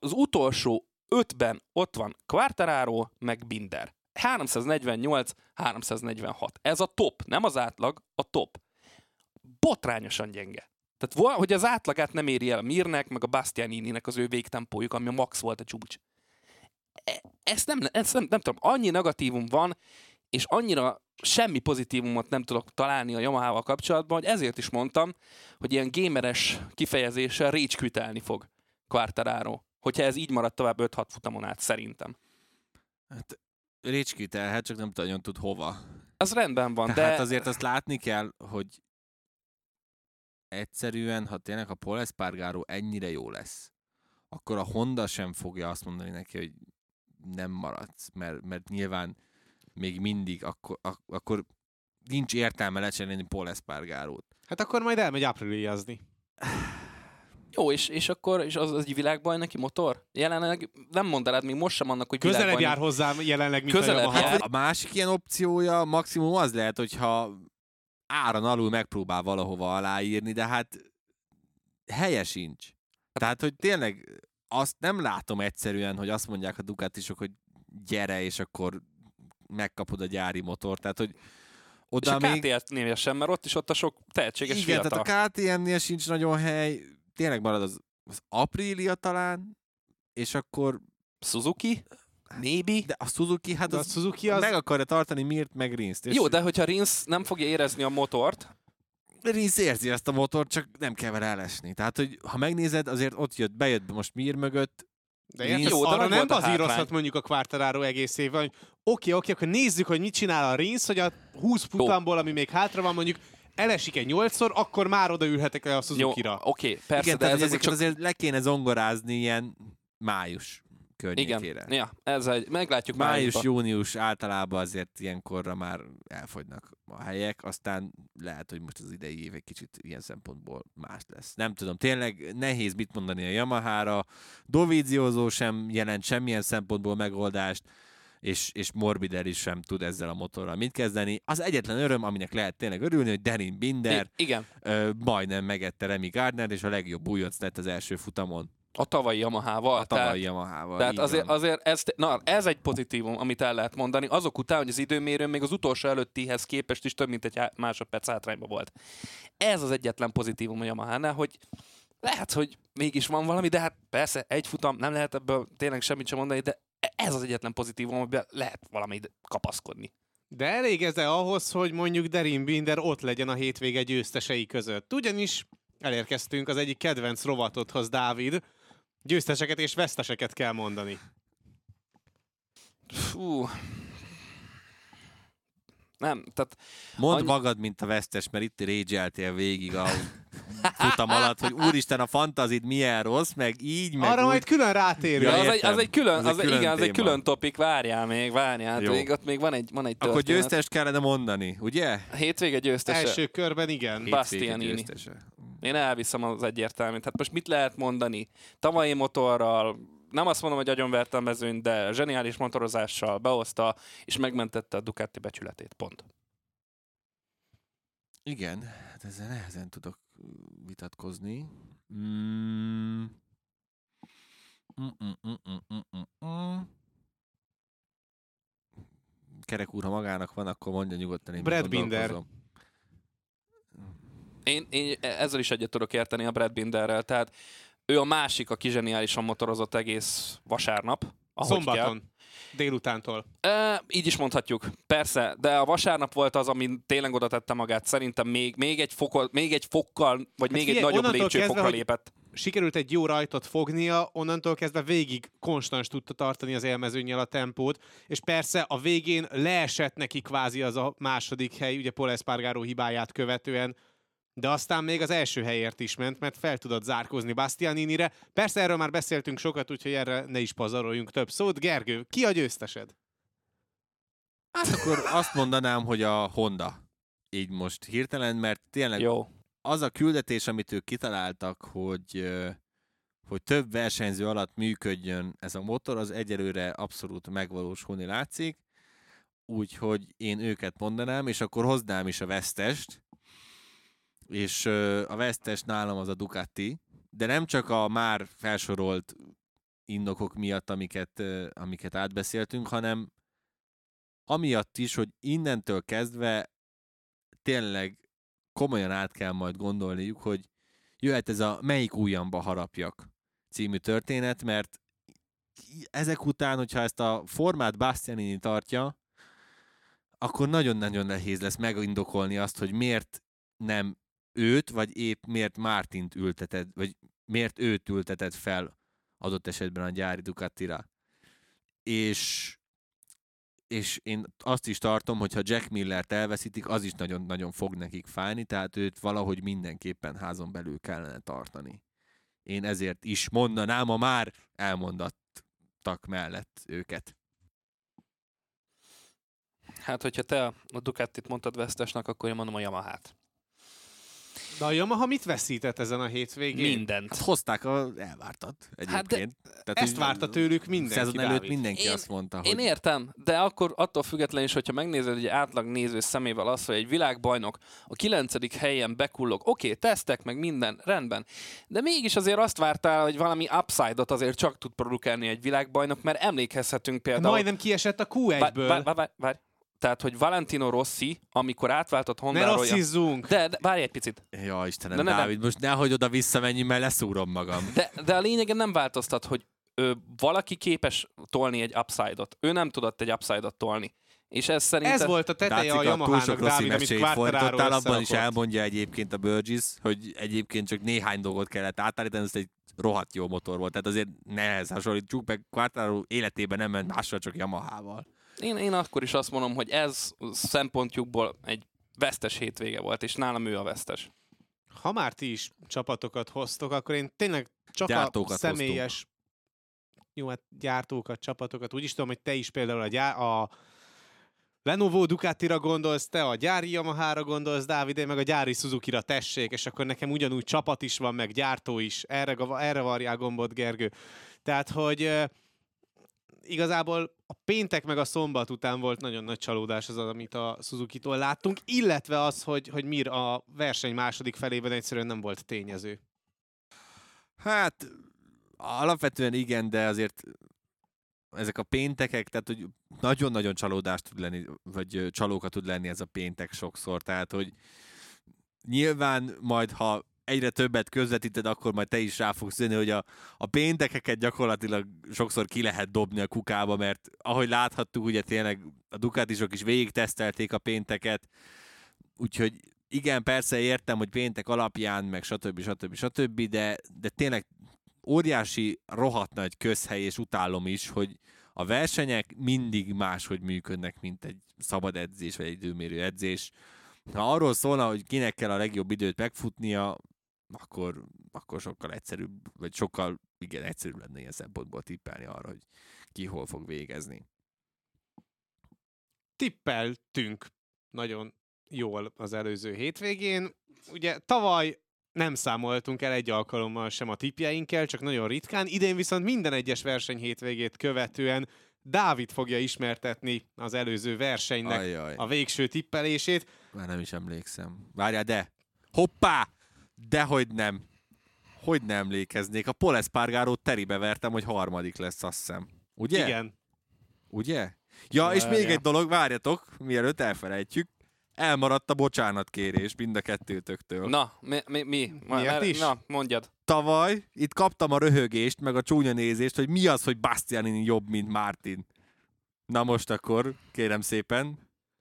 az utolsó ötben ott van Quartararo, meg Binder. 348, 346. Ez a top, nem az átlag, a top. Botrányosan gyenge. Tehát hogy az átlagát nem éri el a Mirnek, meg a Bastianininek az ő végtempójuk, ami a max volt a csúcs. E- Ezt nem, ezt nem, nem tudom, annyi negatívum van, és annyira semmi pozitívumot nem tudok találni a Yamaha-val kapcsolatban, hogy ezért is mondtam, hogy ilyen gameres kifejezéssel rage fog Quartararo, hogyha ez így marad tovább 5-6 futamon át, szerintem. Hát Ricskitelhet, csak nem nagyon tud hova. Az rendben van, De... de Tehát azért azt látni kell, hogy egyszerűen, ha tényleg a Paul Espargaro ennyire jó lesz, akkor a Honda sem fogja azt mondani neki, hogy nem maradsz, mert, mert nyilván még mindig akkor, ak- akkor nincs értelme lecserélni Paul Espargarót. Hát akkor majd elmegy ápriliazni. jó, és, és akkor és az, az egy világbajnoki motor? Jelenleg nem mondanád még most sem annak, hogy Közelebb jár hozzám jelenleg, mint Közelebb a jár. Hát, a másik ilyen opciója maximum az lehet, hogyha áron alul megpróbál valahova aláírni, de hát helye sincs. Tehát, hogy tényleg azt nem látom egyszerűen, hogy azt mondják a Ducatisok, hogy gyere, és akkor megkapod a gyári motort. Tehát, hogy És oda a még... KTM-nél sem, mert ott is ott a sok tehetséges Igen, fiatal. tehát a KTM-nél sincs nagyon hely. Tényleg marad az, az Aprilia talán, és akkor... Suzuki? Maybe? De a Suzuki, hát De a Suzuki az... meg akarja tartani Mirt, meg Rinst. És Jó, de hogyha Rins nem fogja érezni a motort, Rinsz érzi ezt a motort, csak nem kell vele elesni. Tehát, hogy ha megnézed, azért ott jött, bejött most Mir mögött, De érted, Jó, arra nem bazírozhat mondjuk a Quartararo egész évben, hogy oké, oké, akkor nézzük, hogy mit csinál a Rins, hogy a 20 futamból, ami még hátra van, mondjuk elesik egy nyolcszor, akkor már odaülhetek le a jó, Suzuki-ra. oké, persze, igen, de ez azért csak... azért le kéne zongorázni ilyen május Igen, környékére. ja, ez egy, meglátjuk Május, májusban. június általában azért ilyenkorra már elfogynak a helyek, aztán lehet, hogy most az idei év egy kicsit ilyen szempontból más lesz. Nem tudom, tényleg nehéz mit mondani a Yamaha-ra, Dovizioso sem jelent semmilyen szempontból megoldást, és, és Morbidelli sem tud ezzel a motorral mit kezdeni. Az egyetlen öröm, aminek lehet tényleg örülni, hogy Derin Binder I- igen, ö, majdnem megette Remy Gardner, és a legjobb újonc lett az első futamon a tavalyi Yamaha-val. a tavalyi. Tehát így azért, van. azért ez, na, ez egy pozitívum, amit el lehet mondani. Azok után, hogy az időmérő még az utolsó előttihez képest is több mint egy másodperc hátrányban volt. Ez az egyetlen pozitívum a Yamaha-nál, hogy lehet, hogy mégis van valami, de hát persze egy futam, nem lehet ebből tényleg semmit sem mondani, de ez az egyetlen pozitívum, amiben lehet valami kapaszkodni. De elég ez ahhoz, hogy mondjuk Derin Binder ott legyen a hétvége győztesei között. Ugyanis elérkeztünk az egyik kedvenc rovatodhoz, Dávid. Győzteseket és veszteseket kell mondani. Fú. Nem, tehát Mondd Annyi- magad, mint a vesztes, mert itt régyeltél végig a futam alatt, hogy úristen, a fantazid milyen rossz, meg így, meg Arra úgy. majd külön rátérünk. ja, az, egy, az egy külön, Ez egy az egy, külön igen, az egy külön topik, várjál még, várjál, Jó. még, ott még van egy, van egy Akkor történet. győztest kellene mondani, ugye? Hétvége győztese. Első körben igen. Bastianini. Hétvége győztese. Én elviszem az egyértelműt. Hát most mit lehet mondani? Tavalyi motorral, nem azt mondom, hogy agyonverte a mezőnyt, de zseniális motorozással behozta, és megmentette a Ducati becsületét. Pont. Igen, hát ezzel nehezen tudok vitatkozni. Mm, mm, mm, mm. Kerek úr, ha magának van, akkor mondja nyugodtan, én Brad Binder. Én, én ezzel is egyet tudok érteni a Brad Binderrel, tehát ő a másik, aki zseniálisan motorozott egész vasárnap. Szombaton. Délutántól. E, így is mondhatjuk. Persze, de a vasárnap volt az, ami tényleg oda tette magát. Szerintem még, még, egy, fokol, még egy fokkal, vagy még egy figyelj, nagyobb onnantól lépcsőfokra kezdve, lépett. Sikerült egy jó rajtot fognia, onnantól kezdve végig konstans tudta tartani az élmezőnyel a tempót, és persze a végén leesett neki kvázi az a második hely, ugye Paul Espargaro hibáját követően, de aztán még az első helyért is ment, mert fel tudott zárkózni Bastianinire. Persze erről már beszéltünk sokat, úgyhogy erre ne is pazaroljunk több szót. Gergő, ki a győztesed? Hát akkor azt mondanám, hogy a Honda. Így most hirtelen, mert tényleg Jó. az a küldetés, amit ők kitaláltak, hogy, hogy több versenyző alatt működjön ez a motor, az egyelőre abszolút megvalósulni látszik. Úgyhogy én őket mondanám, és akkor hoznám is a vesztest. És a vesztes nálam az a Ducati, de nem csak a már felsorolt indokok miatt, amiket, amiket átbeszéltünk, hanem amiatt is, hogy innentől kezdve tényleg komolyan át kell majd gondolniuk, hogy jöhet ez a melyik ujjamba harapjak című történet, mert ezek után, hogyha ezt a formát Bastianini tartja, akkor nagyon-nagyon nehéz lesz megindokolni azt, hogy miért nem őt, vagy épp miért Mártint ülteted, vagy miért őt ülteted fel adott esetben a gyári Ducatira. És és én azt is tartom, hogy ha Jack Millert elveszítik, az is nagyon-nagyon fog nekik fájni, tehát őt valahogy mindenképpen házon belül kellene tartani. Én ezért is mondanám a már elmondattak mellett őket. Hát, hogyha te a Ducatit mondtad vesztesnek, akkor én mondom a Yamaha-t. De a Yamaha mit veszített ezen a hétvégén? Mindent. Hát hozták a elvártat egyébként. Tehát Ezt várta tőlük mindenki, Szezon előtt Dávid. mindenki Én- azt mondta, hogy Én értem, de akkor attól függetlenül is, hogyha megnézed egy átlag néző szemével azt, hogy egy világbajnok a kilencedik helyen bekullog, oké, okay, tesztek meg minden, rendben, de mégis azért azt vártál, hogy valami upside-ot azért csak tud produkálni egy világbajnok, mert emlékezhetünk például... Majdnem kiesett a Várj, Q1-ből. várj, várj, várj. Tehát, hogy Valentino Rossi, amikor átváltott Ne Hondáról... rasszizzunk! De, de várj egy picit. Ja, Istenem, De nem, Dávid, most nehogy oda visszamenj, mert leszúrom magam. De, de a lényegen nem változtat, hogy ö, valaki képes tolni egy upside-ot. Ő nem tudott egy upside-ot tolni. És ez szerintem... Ez volt a teteje Látszik, a a túl Yamahának, sok rossz Dávid, amit fordítottál, abban is elmondja egyébként a Burgess, hogy egyébként csak néhány dolgot kellett átállítani, ez egy rohadt jó motor volt. Tehát azért nehez hasonlítsuk, meg Quartararo életében nem ment mással, csak Yamahával. Én, én akkor is azt mondom, hogy ez szempontjukból egy vesztes hétvége volt, és nálam ő a vesztes. Ha már ti is csapatokat hoztok, akkor én tényleg csak Gyártókat a személyes... Jó, hát gyártókat, csapatokat. Úgy is tudom, hogy te is például a, gyá... a Lenovo Ducatira gondolsz, te a gyári Yamaha-ra gondolsz, Dávid, én meg a gyári Suzuki-ra tessék, és akkor nekem ugyanúgy csapat is van, meg gyártó is. Erre, erre varjál gombot, Gergő. Tehát, hogy igazából a péntek meg a szombat után volt nagyon nagy csalódás az, amit a Suzuki-tól láttunk, illetve az, hogy, hogy Mir a verseny második felében egyszerűen nem volt tényező. Hát alapvetően igen, de azért ezek a péntekek, tehát hogy nagyon-nagyon csalódást tud lenni, vagy csalóka tud lenni ez a péntek sokszor, tehát hogy nyilván majd, ha egyre többet közvetíted, akkor majd te is rá fogsz jönni, hogy a, a péntekeket gyakorlatilag sokszor ki lehet dobni a kukába, mert ahogy láthattuk, ugye tényleg a Ducatisok is végig tesztelték a pénteket, úgyhogy igen, persze értem, hogy péntek alapján, meg stb. stb. stb., de, de tényleg óriási, rohadt nagy közhely, és utálom is, hogy a versenyek mindig máshogy működnek, mint egy szabad edzés, vagy egy időmérő edzés. Ha arról szólna, hogy kinek kell a legjobb időt megfutnia, akkor, akkor sokkal egyszerűbb, vagy sokkal igen, egyszerűbb lenne ilyen szempontból tippelni arra, hogy ki hol fog végezni. tippeltünk nagyon jól az előző hétvégén. Ugye tavaly nem számoltunk el egy alkalommal sem a tippjeinkkel, csak nagyon ritkán. Idén viszont minden egyes verseny hétvégét követően Dávid fogja ismertetni az előző versenynek Ajaj, a végső tippelését. már nem is emlékszem. Várjál, de! Hoppá! Dehogy nem. Hogy nem emlékeznék. A Paul Espargarót teribe vertem, hogy harmadik lesz, azt hiszem. Ugye? Igen. Ugye? Ja, és még egy dolog, várjatok, mielőtt elfelejtjük. Elmaradt a bocsánatkérés mind a kettőtöktől. Na, mi? mi, mi? Miért is? Na, mondjad. Tavaly itt kaptam a röhögést, meg a csúnya nézést, hogy mi az, hogy Bastianini jobb, mint Martin. Na most akkor, kérem szépen,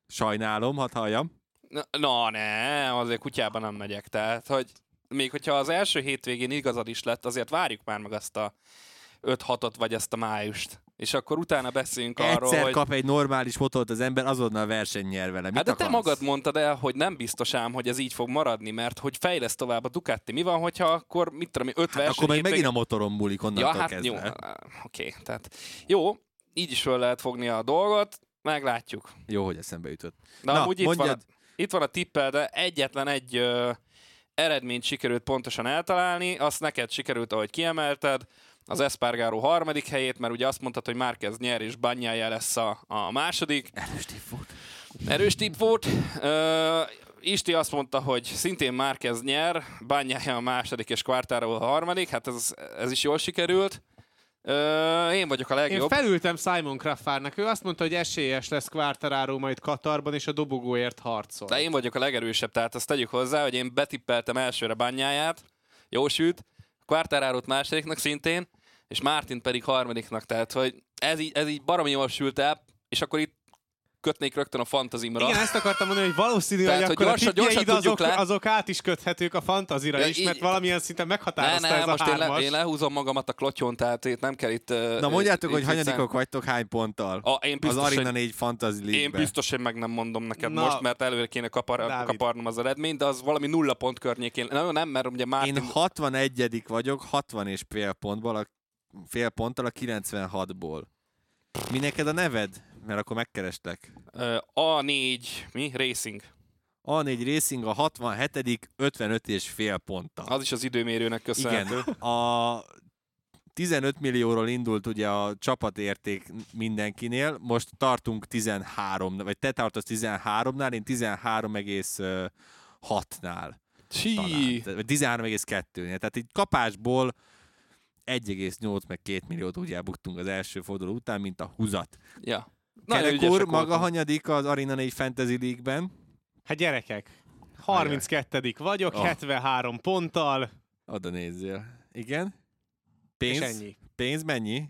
sajnálom, hadd halljam. Na, na ne, azért kutyában nem megyek. Tehát, hogy még hogyha az első hétvégén igazad is lett, azért várjuk már meg azt a 5-6-ot, vagy ezt a májust. És akkor utána beszéljünk arról, Egyszer hogy... kap egy normális motort az ember, azonnal verseny nyer vele. Mit Hát de te magad mondtad el, hogy nem biztos ám, hogy ez így fog maradni, mert hogy fejlesz tovább a Ducati. Mi van, hogyha akkor, mit tudom, öt Hát verseny akkor meg megint a motoron Ja, onnantól hát kezdve. jó, oké, tehát jó, így is föl lehet fogni a dolgot, meglátjuk. Jó, hogy eszembe jutott. De Na, amúgy itt van, mondjad. Itt van a tippel, de egyetlen egy ö, eredményt sikerült pontosan eltalálni, azt neked sikerült, ahogy kiemelted, az Espargaro harmadik helyét, mert ugye azt mondtad, hogy Márquez nyer, és Banyája lesz a, a második. Erős tipp volt. Erős tipp volt. Ö, Isti azt mondta, hogy szintén Márquez nyer, Banyája a második, és Quartaro a harmadik. Hát ez, ez is jól sikerült. Ö, én vagyok a Én legjobb. felültem Simon Kraftfárnak. Ő azt mondta, hogy esélyes lesz Quartararo majd Katarban, és a dobogóért harcol. De én vagyok a legerősebb, tehát azt tegyük hozzá, hogy én betippeltem elsőre Banyáját, jó süt, Quartararo-t másodiknak szintén, és Martin pedig harmadiknak, tehát hogy ez így, ez így baromi jól sült el, és akkor itt kötnék rögtön a fantazimra. Igen, ezt akartam mondani, hogy valószínű, Tehát, hogy hogy akkor gyorsan- a gyorsan tudjuk azok, le. azok át is köthetők a fantazira Ja, is, mert így- valamilyen szinten ne, meghatározta ne, ez a most én, le, hármas. én lehúzom magamat a klotyon, tehát itt nem kell itt... Na mondjátok, itt hogy hanyadikok vagytok hány ponttal? A, én Az biztos, Arena hogy, 4 Fantasy én League-be. biztos, hogy meg nem mondom neked Na, most, mert előre kéne kapar, Dávid. kaparnom az eredményt, de az valami nulla pont környékén. Nem, nem mert ugye Mártin... Én 61 vagyok, 60 és fél pontból, a, fél ponttal a 96-ból. Mi neked a neved? Mert akkor megkerestek. Ö, A4, mi? Racing. A4 Racing a 67 55 és fél ponttal. Az is az időmérőnek köszönhető. Igen, a 15 millióról indult ugye a csapatérték mindenkinél, most tartunk 13, vagy te tartasz 13-nál, én 13,6-nál. Csí. talán. Vagy 13,2-nél. Tehát egy kapásból 1,8 meg 2 milliót úgy elbuktunk az első forduló után, mint a húzat. Ja. Nagyon Kerek úr, ügyesek maga voltunk. hanyadik az Arena 4 Fantasy League-ben? Hát gyerekek, 32 vagyok, Oh. 73 ponttal, Oda nézzél. Igen? és Pénz? ennyi. Pénz mennyi?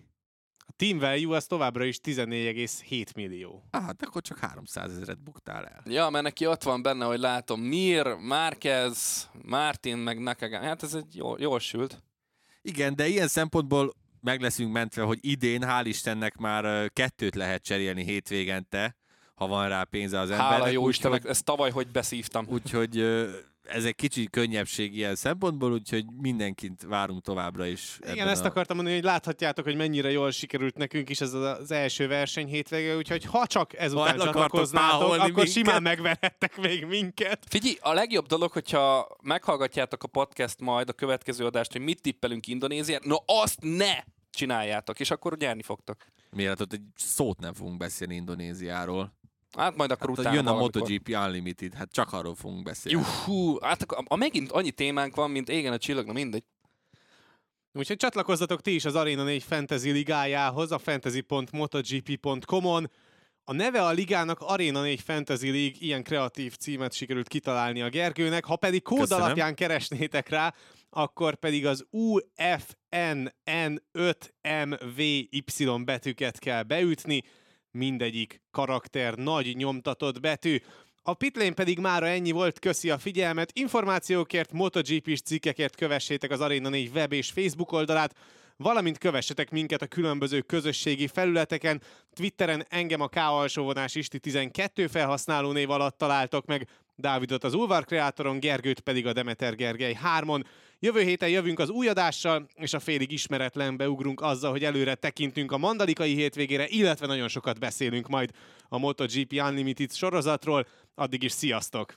A team value az továbbra is 14,7 millió. Ah, hát akkor csak 300 ezeret buktál el. Ja, mert neki ott van benne, hogy látom, Mir, Márquez, Martin, meg Nakagami. Hát ez egy jól, jól sült. Igen, de ilyen szempontból meg leszünk mentve, hogy idén, hál' Istennek már kettőt lehet cserélni hétvégente, ha van rá pénze az embernek. Hála jó Istennek, ezt tavaly hogy beszívtam. Úgyhogy ez egy kicsi könnyebbség ilyen szempontból, úgyhogy mindenkit várunk továbbra is. Igen, ezt a... akartam mondani, hogy láthatjátok, hogy mennyire jól sikerült nekünk is ez az első verseny hétvége, úgyhogy ha csak ezután el akartok csatlakoznátok, akkor minket. simán megverhettek még minket. Figyelj, a legjobb dolog, hogyha meghallgatjátok a podcast majd, a következő adást, hogy mit tippelünk Indonéziát, no azt ne csináljátok, és akkor nyerni fogtok. Miért ott egy szót nem fogunk beszélni Indonéziáról. Hát majd akkor Hát, utána jön a valamikor. MotoGP Unlimited, hát csak arról fogunk beszélni. Juhú, hát akkor, a, megint annyi témánk van, mint égen a csillag, na mindegy. Úgyhogy csatlakozzatok ti is az Arena 4 Fantasy ligájához, a fantasy.motogp.com-on. A neve a ligának Arena 4 Fantasy League, ilyen kreatív címet sikerült kitalálni a Gergőnek. Ha pedig kód Köszönöm. alapján keresnétek rá, akkor pedig az UFNN5MVY betűket kell beütni, mindegyik karakter nagy nyomtatott betű. A pitlane pedig mára ennyi volt, köszi a figyelmet. Információkért, MotoGP-s cikkekért kövessétek az Arena 4 web és Facebook oldalát, valamint kövessetek minket a különböző közösségi felületeken. Twitteren engem a K alsóvonás Isti 12 felhasználó név alatt találtok meg, Dávidot az Ulvar kreátoron, Gergőt pedig a Demeter Gergely 3-on. Jövő héten jövünk az új adással, és a félig ismeretlenbe ugrunk azzal, hogy előre tekintünk a mandalikai hétvégére, illetve nagyon sokat beszélünk majd a MotoGP Unlimited sorozatról. Addig is sziasztok!